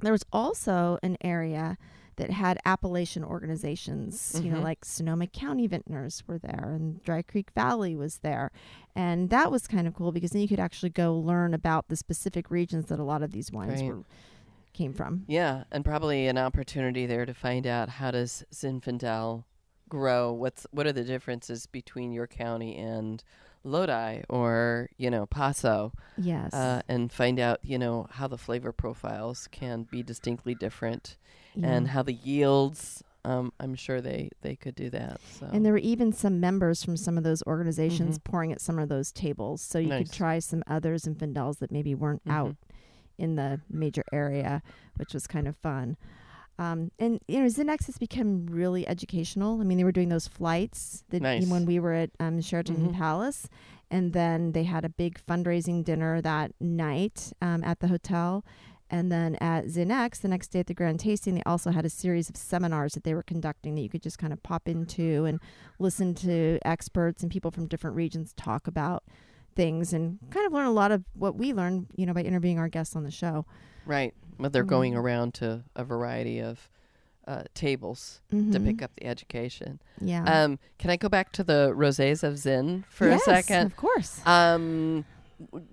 Speaker 5: there was also an area that had appellation organizations, you know,
Speaker 3: Mhm.
Speaker 5: like Sonoma County Vintners were there and Dry Creek Valley was there. And that was kind of cool because then you could actually go learn about the specific regions that a lot of these wines
Speaker 3: Right.
Speaker 5: were came from.
Speaker 3: Yeah, and probably an opportunity there to find out how does Zinfandel grow? What's what are the differences between your county and Lodi or you know Paso,
Speaker 5: Yes.
Speaker 3: uh, and find out you know how the flavor profiles can be distinctly different
Speaker 5: Yeah.
Speaker 3: and how the yields. Um, I'm sure they they could do that. So
Speaker 5: And there were even some members from some of those organizations pouring at some of those tables. So you
Speaker 3: Mm-hmm. Nice.
Speaker 5: could try some other Zinfandels that maybe weren't
Speaker 3: Mhm.
Speaker 5: out in the major area, which was kind of fun. Um, and you know, Zinex has become really educational. I mean, they were doing those flights that
Speaker 3: Nice.
Speaker 5: when we were at um, Sheraton
Speaker 3: Mhm.
Speaker 5: Palace, and then they had a big fundraising dinner that night um, at the hotel. And then at Zinex, the next day at the Grand Tasting, they also had a series of seminars that they were conducting that you could just kind of pop into and listen to experts and people from different regions talk about things and kind of learn a lot of what we learned, you know, by interviewing our guests on the show.
Speaker 3: right, but they're going
Speaker 5: Mhm.
Speaker 3: around to a variety of uh, tables to
Speaker 5: Mhm.
Speaker 3: pick up the education.
Speaker 5: Yeah.
Speaker 3: Um, can I go back to the rosés of Zin for
Speaker 5: Yes,
Speaker 3: a second?
Speaker 5: Of course.
Speaker 3: Um, w-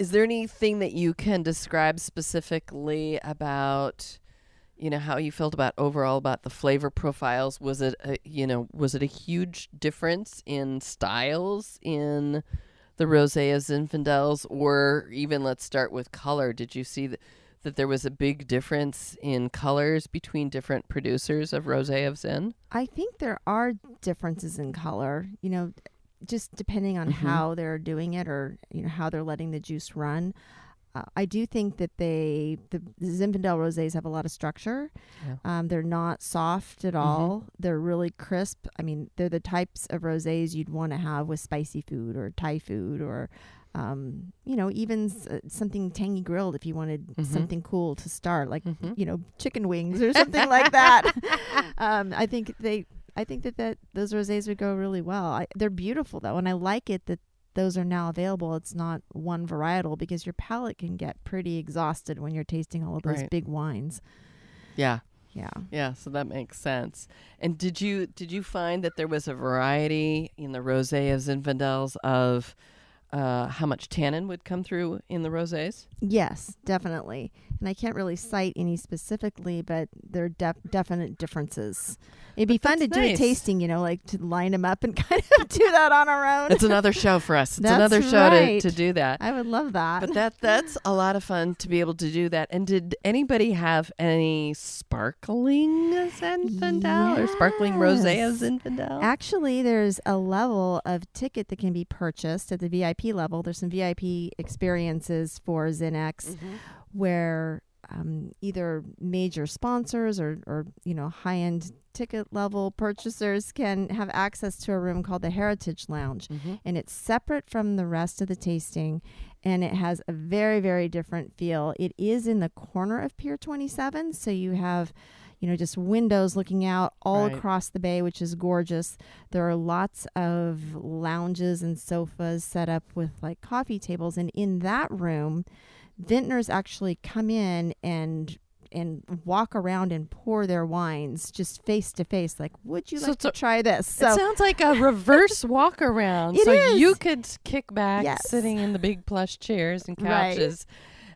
Speaker 3: is there anything that you can describe specifically about, you know, how you felt about overall about the flavor profiles? Was it, a, you know, was it a huge difference in styles in the rosé of Zinfandels, or even let's start with color? Did you see that? That there was a big difference in colors between different producers of rosé of Zin.
Speaker 5: I think there are differences in color, you know, just depending on
Speaker 3: Mhm.
Speaker 5: how they're doing it or, you know, how they're letting the juice run. Uh, I do think that they, the, the Zinfandel rosés have a lot of structure.
Speaker 3: Yeah.
Speaker 5: Um, they're not soft at all. They're really crisp. I mean, they're the types of rosés you'd want to have with spicy food or Thai food or, um, you know, even s- uh, something tangy grilled if you wanted
Speaker 3: Mhm.
Speaker 5: something cool to start, like
Speaker 3: Mhm.
Speaker 5: you know, chicken wings or something like that. *laughs* *laughs* Um, I think they, I think that, that those rosés would go really well. I, they're beautiful though, and I like it that those are now available. It's not one varietal because your palate can get pretty exhausted when you're tasting all of those
Speaker 3: Right.
Speaker 5: big wines.
Speaker 3: Yeah.
Speaker 5: Yeah.
Speaker 3: Yeah, so that makes sense. And did you did you find that there was a variety in the rosé of Zinfandels of uh, how much tannin would come through in the rosés?
Speaker 5: Yes, definitely. And I can't really cite any specifically, but there are def- definite differences. It'd be fun to
Speaker 3: that's
Speaker 5: do a tasting, you know, like to line them up and *laughs* kind of do that on our own.
Speaker 3: It's another show for us. It's
Speaker 5: That's
Speaker 3: another show
Speaker 5: right.
Speaker 3: to, to do that.
Speaker 5: I would love that.
Speaker 3: But that that's a lot of fun to be able to do that. And did anybody have any sparkling Zinfandel or sparkling rosé of
Speaker 5: Yes.
Speaker 3: Zinfandel?
Speaker 5: Actually, there's a level of ticket that can be purchased at the VIP level. There's some VIP experiences for Zinx
Speaker 3: Mhm.
Speaker 5: Where um, either major sponsors or, or you know high-end ticket level purchasers can have access to a room called the Heritage Lounge,
Speaker 3: Mhm.
Speaker 5: and it's separate from the rest of the tasting, and it has a very very different feel. It is in the corner of Pier 27, so you have you know just windows looking out all
Speaker 3: Right.
Speaker 5: across the bay, which is gorgeous. There are lots of lounges and sofas set up with like coffee tables, and in that room vintners actually come in and and walk around and pour their wines just face to face like would you
Speaker 3: So
Speaker 5: like to try this
Speaker 3: it sounds like a reverse *laughs* walk around.
Speaker 5: It
Speaker 3: so you could kick back,
Speaker 5: Yes.
Speaker 3: sitting in the big plush chairs and
Speaker 5: Right.
Speaker 3: couches,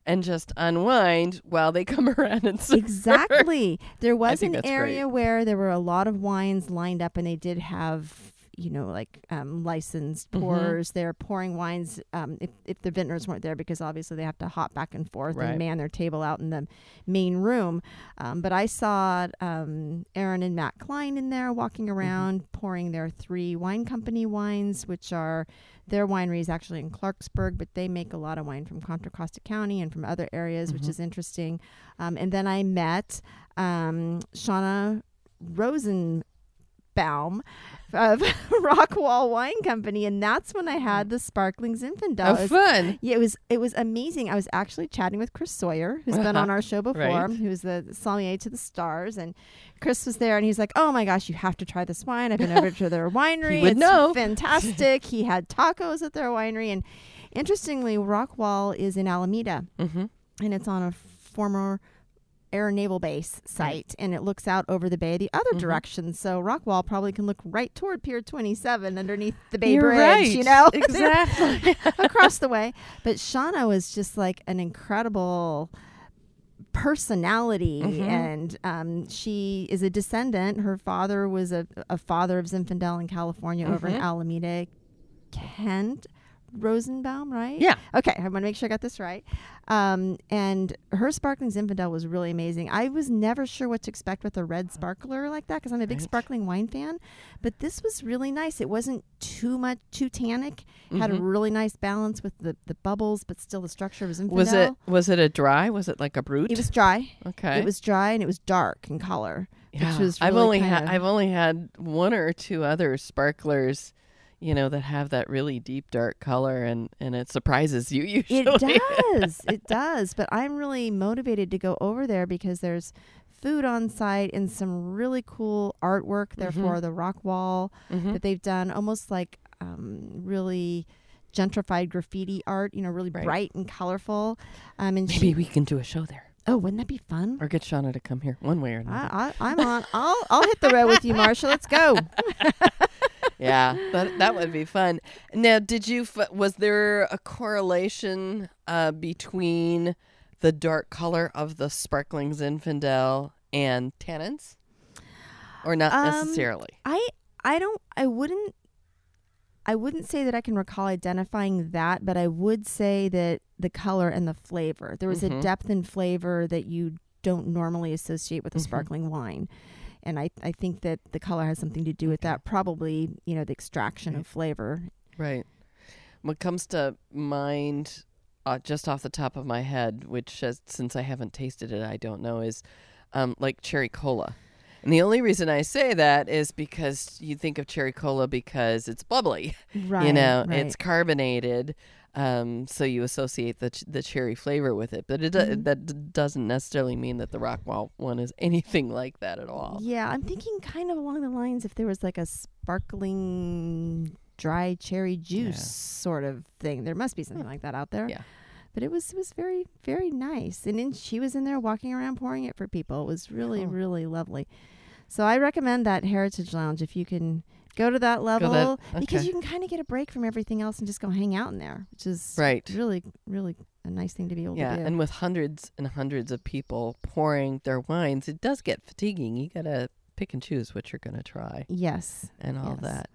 Speaker 3: and just unwind while they *laughs* come around and serve.
Speaker 5: exactly there was an area where there were a lot of wines lined up and they did have you know like um, licensed pourers they're pouring wines um, if, if the vintners weren't there because obviously they have to hop back and forth
Speaker 3: Right.
Speaker 5: and man their table out in the main room um, but i saw um, aaron and matt cline in there walking
Speaker 3: Mm-hmm.
Speaker 5: around pouring their three wine company wines which are their winery is actually in clarksburg but they make a lot of wine from contra costa county and from other areas which
Speaker 3: Mhm.
Speaker 5: is interesting um, and then i met um, shauna rosen blum of *laughs* Rockwall Wine Company, and that's when I had the sparkling Zinfandel.
Speaker 3: Oh,
Speaker 5: was-
Speaker 3: fun.
Speaker 5: yeah, it was it was amazing. I was actually chatting with Chris Sawyer, who's been on our show before,
Speaker 3: Right.
Speaker 5: who's the sommelier to the stars, and Chris was there, and he's like, "Oh my gosh, you have to try this wine. I've been over to their *laughs* winery. it's
Speaker 3: know."
Speaker 5: fantastic. *laughs* he had tacos at their winery, and interestingly, Rockwall is in Alameda,
Speaker 3: Mm-hmm.
Speaker 5: and it's on a former air naval base site and it looks out over the bay the other
Speaker 3: Mhm.
Speaker 5: direction so rockwall probably can look right toward pier 27 underneath the bay
Speaker 3: You're
Speaker 5: bridge
Speaker 3: right.
Speaker 5: you know *laughs*
Speaker 3: Exactly. *laughs*
Speaker 5: across the way. But Shauna was just like an incredible personality
Speaker 3: Mhm.
Speaker 5: and um, she is a descendant her father was a, a father of zinfandel in california over in
Speaker 3: Mhm.
Speaker 5: alameda kent rosenblum right
Speaker 3: yeah.
Speaker 5: okay i want to make sure i got this right um, and her sparkling zinfandel was really amazing i was never sure what to expect with a red sparkler like that because i'm a big
Speaker 3: Right.
Speaker 5: sparkling wine fan but this was really nice it wasn't too much too tannic had a
Speaker 3: Mhm.
Speaker 5: really nice balance with the, the bubbles, but still the structure was Zinfandel.
Speaker 3: Was it was it a dry? Was it like a brute?
Speaker 5: It was dry.
Speaker 3: okay.
Speaker 5: It was dry and it was dark in color.
Speaker 3: yeah.
Speaker 5: was
Speaker 3: I've only had I've only had one or two other sparklers, you know, that have that really deep dark color, and and it surprises you *laughs* usually.
Speaker 5: It does. *laughs* it does. But I'm really motivated to go over there because there's food on site and some really cool artwork there
Speaker 3: Mhm.
Speaker 5: for the rock wall
Speaker 3: Mhm.
Speaker 5: that they've done, almost like um, really gentrified graffiti art. You know, really
Speaker 3: Right.
Speaker 5: bright and colorful. Um, and
Speaker 3: Maybe
Speaker 5: she,
Speaker 3: we can do a show there,
Speaker 5: oh, wouldn't that be fun?
Speaker 3: or get Shauna to come here, one way or another.
Speaker 5: I, I, I'm on. I'll I'll hit the road with you, *laughs* Marsha. Let's go.
Speaker 3: Yeah, *laughs* that that would be fun. Now, did you? Was there a correlation uh, between the dark color of the sparkling Zinfandel and tannins, or not
Speaker 5: Um,
Speaker 3: necessarily?
Speaker 5: I I don't I wouldn't I wouldn't say that I can recall identifying that, but I would say that the color and the flavor. There was
Speaker 3: Mhm.
Speaker 5: a depth and flavor that you don't normally associate with a
Speaker 3: Mhm.
Speaker 5: sparkling wine. And I, I think that the color has something to do with that. Probably, you know, the extraction
Speaker 3: Right.
Speaker 5: of flavor.
Speaker 3: Right. What comes to mind, uh, just off the top of my head, which uh, since I haven't tasted it, I don't know, is um, like cherry cola. And the only reason I say that is because you think of cherry cola because it's bubbly. *laughs*
Speaker 5: Right.
Speaker 3: you know,
Speaker 5: right.
Speaker 3: it's carbonated. Um, so you associate the ch- the cherry flavor with it, but it do-
Speaker 5: Mhm.
Speaker 3: that d- doesn't necessarily mean that the Rockwall one is *laughs* anything like that at all.
Speaker 5: Yeah, I'm thinking kind of along the lines if there was like a sparkling dry cherry juice
Speaker 3: Yeah.
Speaker 5: sort of thing. There must be something like that out there.
Speaker 3: Yeah.
Speaker 5: But it was it was very very nice, and then she was in there walking around pouring it for people. It was really
Speaker 3: Cool.
Speaker 5: really lovely. So I recommend that Heritage Lounge if you can go to that level
Speaker 3: that-
Speaker 5: because you can kind of get a break from everything else and just go hang out in there, which is
Speaker 3: Right.
Speaker 5: really really a nice thing to be able
Speaker 3: Yeah,
Speaker 5: to do.
Speaker 3: and with hundreds and hundreds of people pouring their wines, it does get fatiguing. You gotta pick and choose what you're gonna try
Speaker 5: yes.
Speaker 3: and all
Speaker 5: Yes.
Speaker 3: that.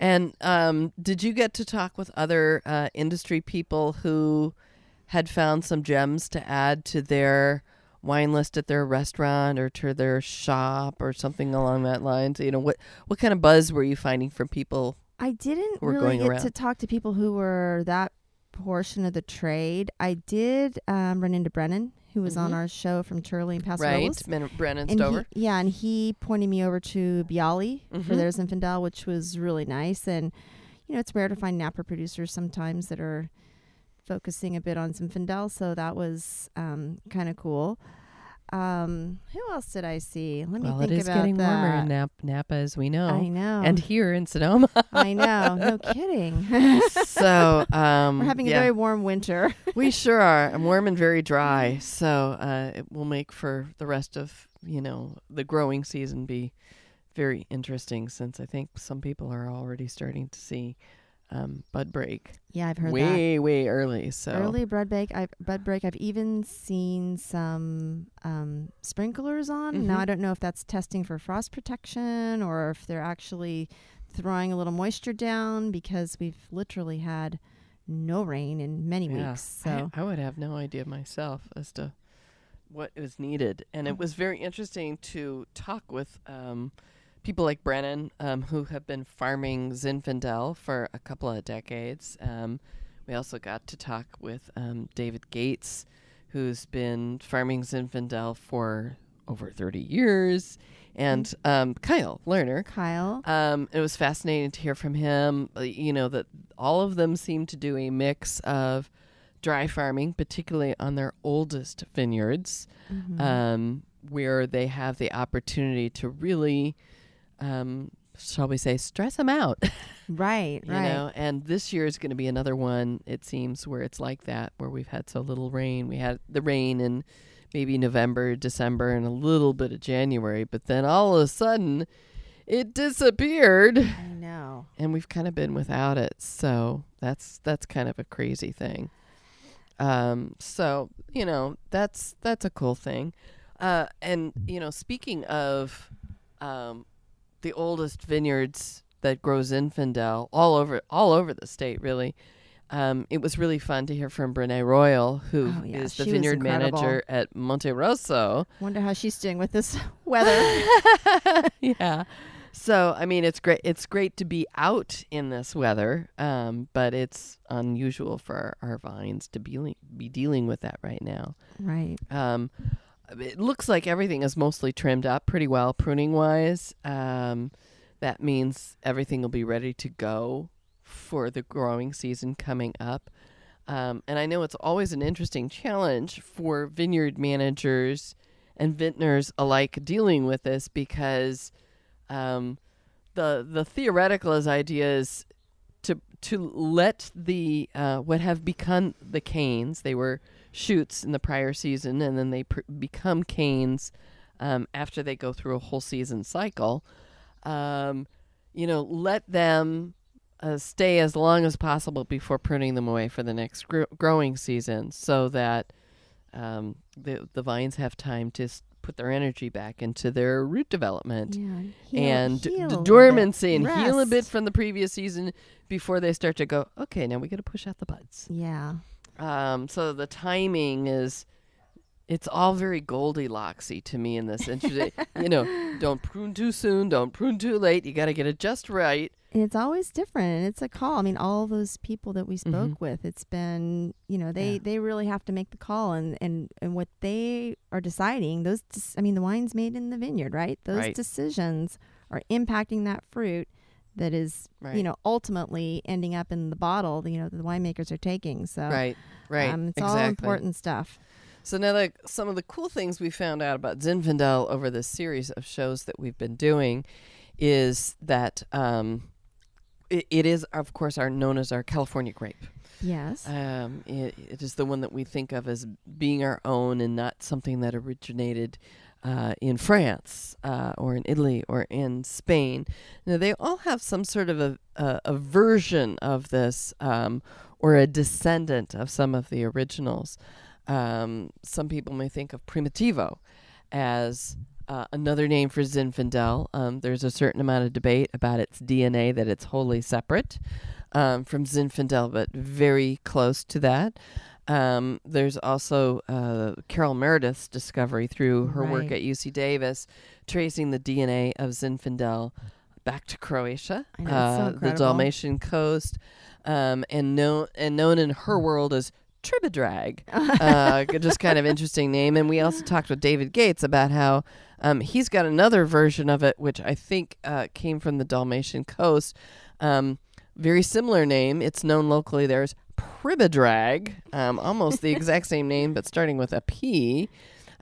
Speaker 3: And um, did you get to talk with other uh, industry people who had found some gems to add to their wine list at their restaurant or to their shop or something along that lines? You know, what what kind of buzz were you finding from people?
Speaker 5: I didn't really
Speaker 3: going
Speaker 5: get
Speaker 3: around.
Speaker 5: to talk to people who were that portion of the trade. I did um, run into Brennan, who was on
Speaker 3: Mhm.
Speaker 5: our show from Turley and Paso
Speaker 3: right. Ben- Brennan
Speaker 5: And
Speaker 3: Stover.
Speaker 5: he, yeah, and he pointed me over to Biale for
Speaker 3: Mhm.
Speaker 5: their Zinfandel, which was really nice. And you know, it's rare to find Napa producers sometimes that are focusing a bit on Zinfandel, so that was um, kind of cool. Um, who else did I see? Let me
Speaker 3: well,
Speaker 5: think
Speaker 3: it is
Speaker 5: about
Speaker 3: getting
Speaker 5: that.
Speaker 3: warmer in Nap- Napa, as we know,
Speaker 5: I know,
Speaker 3: and here in Sonoma. *laughs*
Speaker 5: I know. No *laughs* kidding.
Speaker 3: so *laughs* um,
Speaker 5: We're having a very warm winter.
Speaker 3: we sure are. And warm and very dry. So uh, it will make for the rest of you know the growing season be very interesting. Since I think some people are already starting to see um, bud break
Speaker 5: yeah, I've heard that.
Speaker 3: way way early. So
Speaker 5: Early bud break. I've bud break. I've even seen some um, sprinklers on. Now
Speaker 3: Mhm.
Speaker 5: I don't know if that's testing for frost protection or if they're actually throwing a little moisture down because we've literally had no rain in many
Speaker 3: Yeah.
Speaker 5: weeks. So
Speaker 3: I, would have no idea myself as to what is needed. And it was very interesting to talk with um, people like Brennan, um, who have been farming Zinfandel for a couple of decades. Um, we also got to talk with um, David Gates, who's been farming Zinfandel for over 30 years. and um, Kyle Lerner.
Speaker 5: Kyle.
Speaker 3: Um, it was fascinating to hear from him. uh, You know that all of them seem to do a mix of dry farming, particularly on their oldest vineyards,
Speaker 5: Mm-hmm.
Speaker 3: um, where they have the opportunity to really, um, shall we say, stress them out. *laughs*
Speaker 5: Right,
Speaker 3: you
Speaker 5: right.
Speaker 3: know and this year is going to be another one it seems where it's like that where we've had so little rain we had the rain in maybe november december and a little bit of january but then all of a sudden it disappeared
Speaker 5: I know.
Speaker 3: and we've kind of been without it so that's that's kind of a crazy thing um so you know that's that's a cool thing uh and you know speaking of um the oldest vineyards that grows Zinfandel all over all over the state really um, it was really fun to hear from Brenae Royal, who is
Speaker 5: Oh, yeah,
Speaker 3: the
Speaker 5: she
Speaker 3: vineyard manager at Monte Rosso.
Speaker 5: Wonder how she's doing with this *laughs* weather. *laughs*
Speaker 3: yeah. So I mean, it's great. It's great to be out in this weather, um, but it's unusual for our, our vines to be be dealing with that right now.
Speaker 5: right.
Speaker 3: Um, it looks like everything is mostly trimmed up pretty well, pruning wise. Um, that means everything will be ready to go for the growing season coming up. Um, and I know it's always an interesting challenge for vineyard managers and vintners alike dealing with this because um, the the theoretical idea is to to let the uh, what have become the canes. They were shoots in the prior season, and then they pr- become canes um, after they go through a whole season cycle. Um, you know, let them uh, stay as long as possible before pruning them away for the next gr- growing season, so that um, the the vines have time to s- put their energy back into their root development
Speaker 5: Yeah. heal-
Speaker 3: and
Speaker 5: heal
Speaker 3: d- dormancy and heal a bit from the previous season before they start to go. Okay, now we got to push out the buds.
Speaker 5: Yeah.
Speaker 3: Um, so the timing is, it's all very Goldilocksy to me in this. Inter- *laughs* you know, don't prune too soon, don't prune too late. You got to get it just right.
Speaker 5: And it's always different and it's a call. I mean, all those people that we spoke
Speaker 3: Mhm.
Speaker 5: with, it's been, you know, they
Speaker 3: Yeah.
Speaker 5: they really have to make the call and and and what they are deciding, those I mean, the wine's made in the vineyard, right? Those
Speaker 3: Right.
Speaker 5: decisions are impacting that fruit that is,
Speaker 3: Right.
Speaker 5: you know, ultimately ending up in the bottle, you know, the winemakers are taking. So
Speaker 3: right, right.
Speaker 5: um, it's
Speaker 3: exactly.
Speaker 5: all important stuff.
Speaker 3: So now, the, some of the cool things we found out about Zinfandel over this series of shows that we've been doing is that um, it, it is, of course, our known as our California grape.
Speaker 5: Yes.
Speaker 3: Um, it, it is the one that we think of as being our own and not something that originated uh, in France uh, or in Italy or in Spain. Now, they all have some sort of a, a, a version of this um, or a descendant of some of the originals. Um, some people may think of Primitivo as uh, another name for Zinfandel. Um, there's a certain amount of debate about its DNA that it's wholly separate um, from Zinfandel, but very close to that. Um, there's also uh, Carole Meredith's discovery through her work at UC Davis, tracing the DNA of Zinfandel back to Croatia,
Speaker 5: know, it's so
Speaker 3: uh, the. Dalmatian coast, um, and known and known in her world as Tribidrag. *laughs* uh, just kind of interesting name. And we also talked with David Gates about how um, he's got another version of it, which I think uh, came from the Dalmatian coast. Um, very similar name. It's known locally there as Pribidrag, um, almost the *laughs* exact same name, but starting with a P.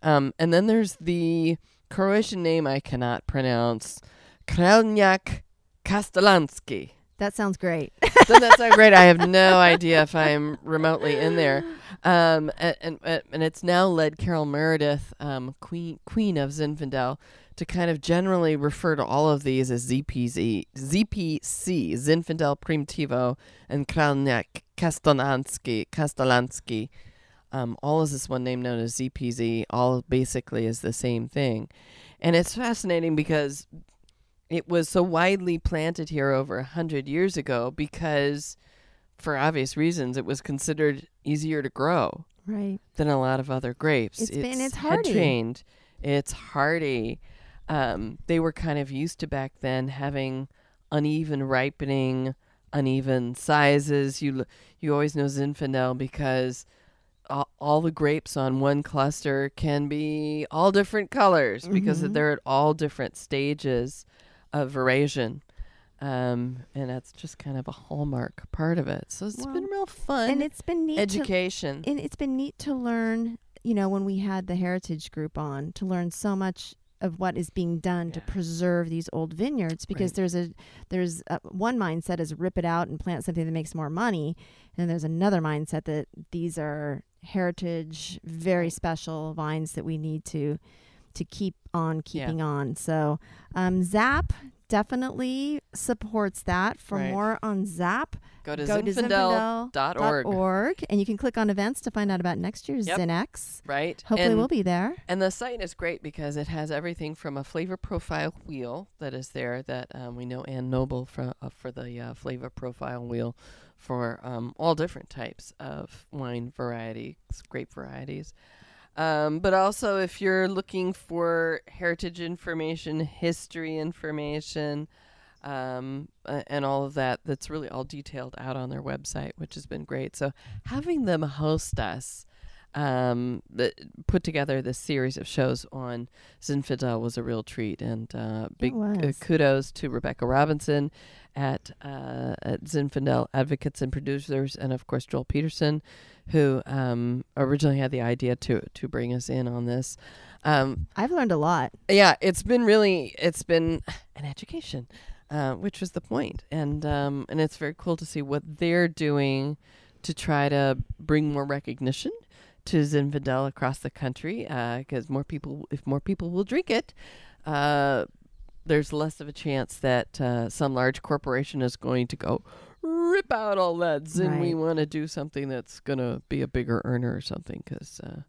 Speaker 3: Um, and then there's the Croatian name I cannot pronounce, Crljenak Kastelanski.
Speaker 5: That sounds great. *laughs*
Speaker 3: Doesn't that sound great? I have no *laughs* idea if I'm remotely in there. Um, and, and, and it's now led Carole Meredith, um, queen queen of Zinfandel, to kind of generally refer to all of these as ZPZ, ZPC, Zinfandel Primitivo, and Crljenak Kastelanski, Kastelanski. Um, all is this one name known as ZPZ. All basically is the same thing, and it's fascinating because it was so widely planted here over a hundred years ago because, for obvious reasons, it was considered easier to grow
Speaker 5: right.
Speaker 3: than a lot of other grapes.
Speaker 5: It's been- it's hardy.
Speaker 3: trained. It's hardy. Um, they were kind of used to back then having uneven ripening, uneven sizes. You you always know Zinfandel because all, all the grapes on one cluster can be all different colors because
Speaker 5: Mhm.
Speaker 3: they're at all different stages of veraison. Um, and that's just kind of a hallmark part of it. So it's
Speaker 5: Well,
Speaker 3: been real fun
Speaker 5: and it's been neat to
Speaker 3: education.
Speaker 5: and it's been neat to learn you know when we had the heritage group on to learn so much of what is being done to preserve these old vineyards because
Speaker 3: Right.
Speaker 5: there's a there's a, one mindset is rip it out and plant something that makes more money and there's another mindset that these are heritage very special vines that we need to to keep on
Speaker 3: Yeah.
Speaker 5: keeping on so um, zap definitely supports that for
Speaker 3: Right.
Speaker 5: more on zap
Speaker 3: Go to
Speaker 5: go to
Speaker 3: zinfandel.org,
Speaker 5: dot org, and you can click on events to find out about next year's
Speaker 3: Yep.
Speaker 5: ZinX.
Speaker 3: right?
Speaker 5: Hopefully,
Speaker 3: and,
Speaker 5: we'll be there.
Speaker 3: And the site is great because it has everything from a flavor profile wheel that is there that um, we know Ann Noble for, uh, for the uh, flavor profile wheel for um, all different types of wine varieties, grape varieties. Um, but also, if you're looking for heritage information, history information, um, a- and all of that, that's really all detailed out on their website, which has been great. So having them host us, um, that put together this series of shows on Zinfandel was a real treat, and uh, big uh, kudos to Rebecca Robinson at uh, at Zinfandel Advocates and Producers, and of course Joel Peterson, who um, originally had the idea to to bring us in on this. Um,
Speaker 5: I've learned a lot.
Speaker 3: yeah, it's been really it's been an education, uh, which was the point, and um, and it's very cool to see what they're doing to try to bring more recognition to Zinfandel across the country, because more people, if more people will drink it, uh, there's less of a chance that uh, some large corporation is going to go rip out all that Zin. We want to do something that's gonna be a bigger earner or something, because uh,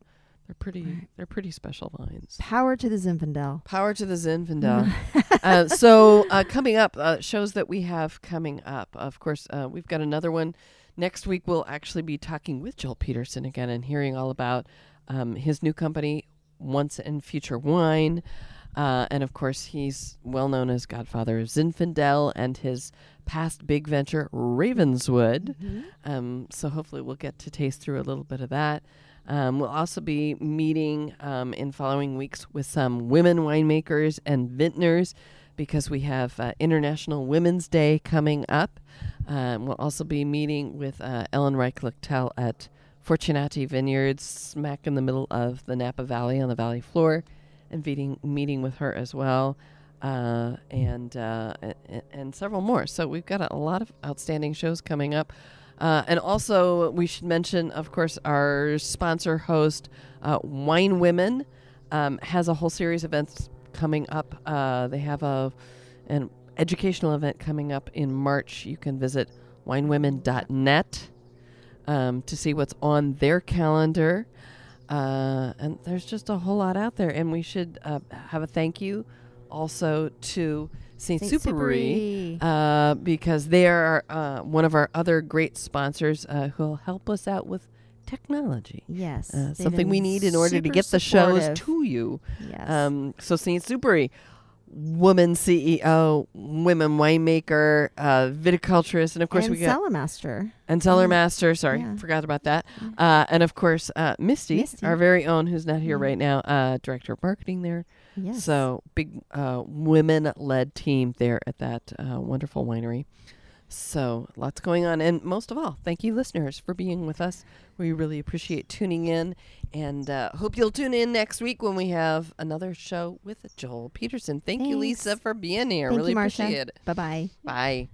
Speaker 3: they're pretty
Speaker 5: Right.
Speaker 3: they're pretty special vines.
Speaker 5: Power to the Zinfandel.
Speaker 3: Power to the Zinfandel. *laughs* uh, so uh, coming up, uh, shows that we have coming up. Of course, uh, we've got another one next week. We'll actually be talking with Joel Peterson again and hearing all about um, his new company, Once and Future Wine. Uh, and of course, he's well known as godfather of Zinfandel and his past big venture, Ravenswood. Um, so hopefully, we'll get to taste through a little bit of that. Um, we'll also be meeting um, in following weeks with some women winemakers and vintners because we have uh, International Women's Day coming up. Um, we'll also be meeting with uh, Ellen Reich-Lichtel at Fortunati Vineyards, smack in the middle of the Napa Valley on the valley floor, and meeting meeting with her as well, uh, and, uh, and and several more. So we've got a, a lot of outstanding shows coming up. Uh, and also, we should mention, of course, our sponsor host, uh, Wine Women, um, has a whole series of events coming up. Uh, they have a an educational event coming up in March. You can visit winewomen.net um, to see what's on their calendar. Uh, and there's just a whole lot out there. And we should uh, have a thank you also to St.
Speaker 5: Saint
Speaker 3: Supery uh, because they are uh, one of our other great sponsors uh, who will help us out with technology.
Speaker 5: Yes.
Speaker 3: Uh, something we need in order to get the shows to you.
Speaker 5: Yes.
Speaker 3: Um, so St. Supery, woman CEO, women winemaker, uh, viticulturist, and of course
Speaker 5: and
Speaker 3: we got
Speaker 5: Cellar Master.
Speaker 3: and cellar
Speaker 5: Mm.
Speaker 3: master. Sorry,
Speaker 5: Yeah.
Speaker 3: forgot about that. Uh, and of course uh, Misty,
Speaker 5: Misty.
Speaker 3: our very own, who's not here
Speaker 5: Yeah.
Speaker 3: right now, uh, director of marketing there.
Speaker 5: Yes.
Speaker 3: So big uh, women-led team there at that uh, wonderful winery. So lots going on, and most of all, thank you, listeners, for being with us. We really appreciate tuning in, and uh, hope you'll tune in next week when we have another show with Joel Peterson. Thank you, Lisa, for being here.
Speaker 5: Thank
Speaker 3: really
Speaker 5: you,
Speaker 3: appreciate it.
Speaker 5: Bye bye.
Speaker 3: Bye.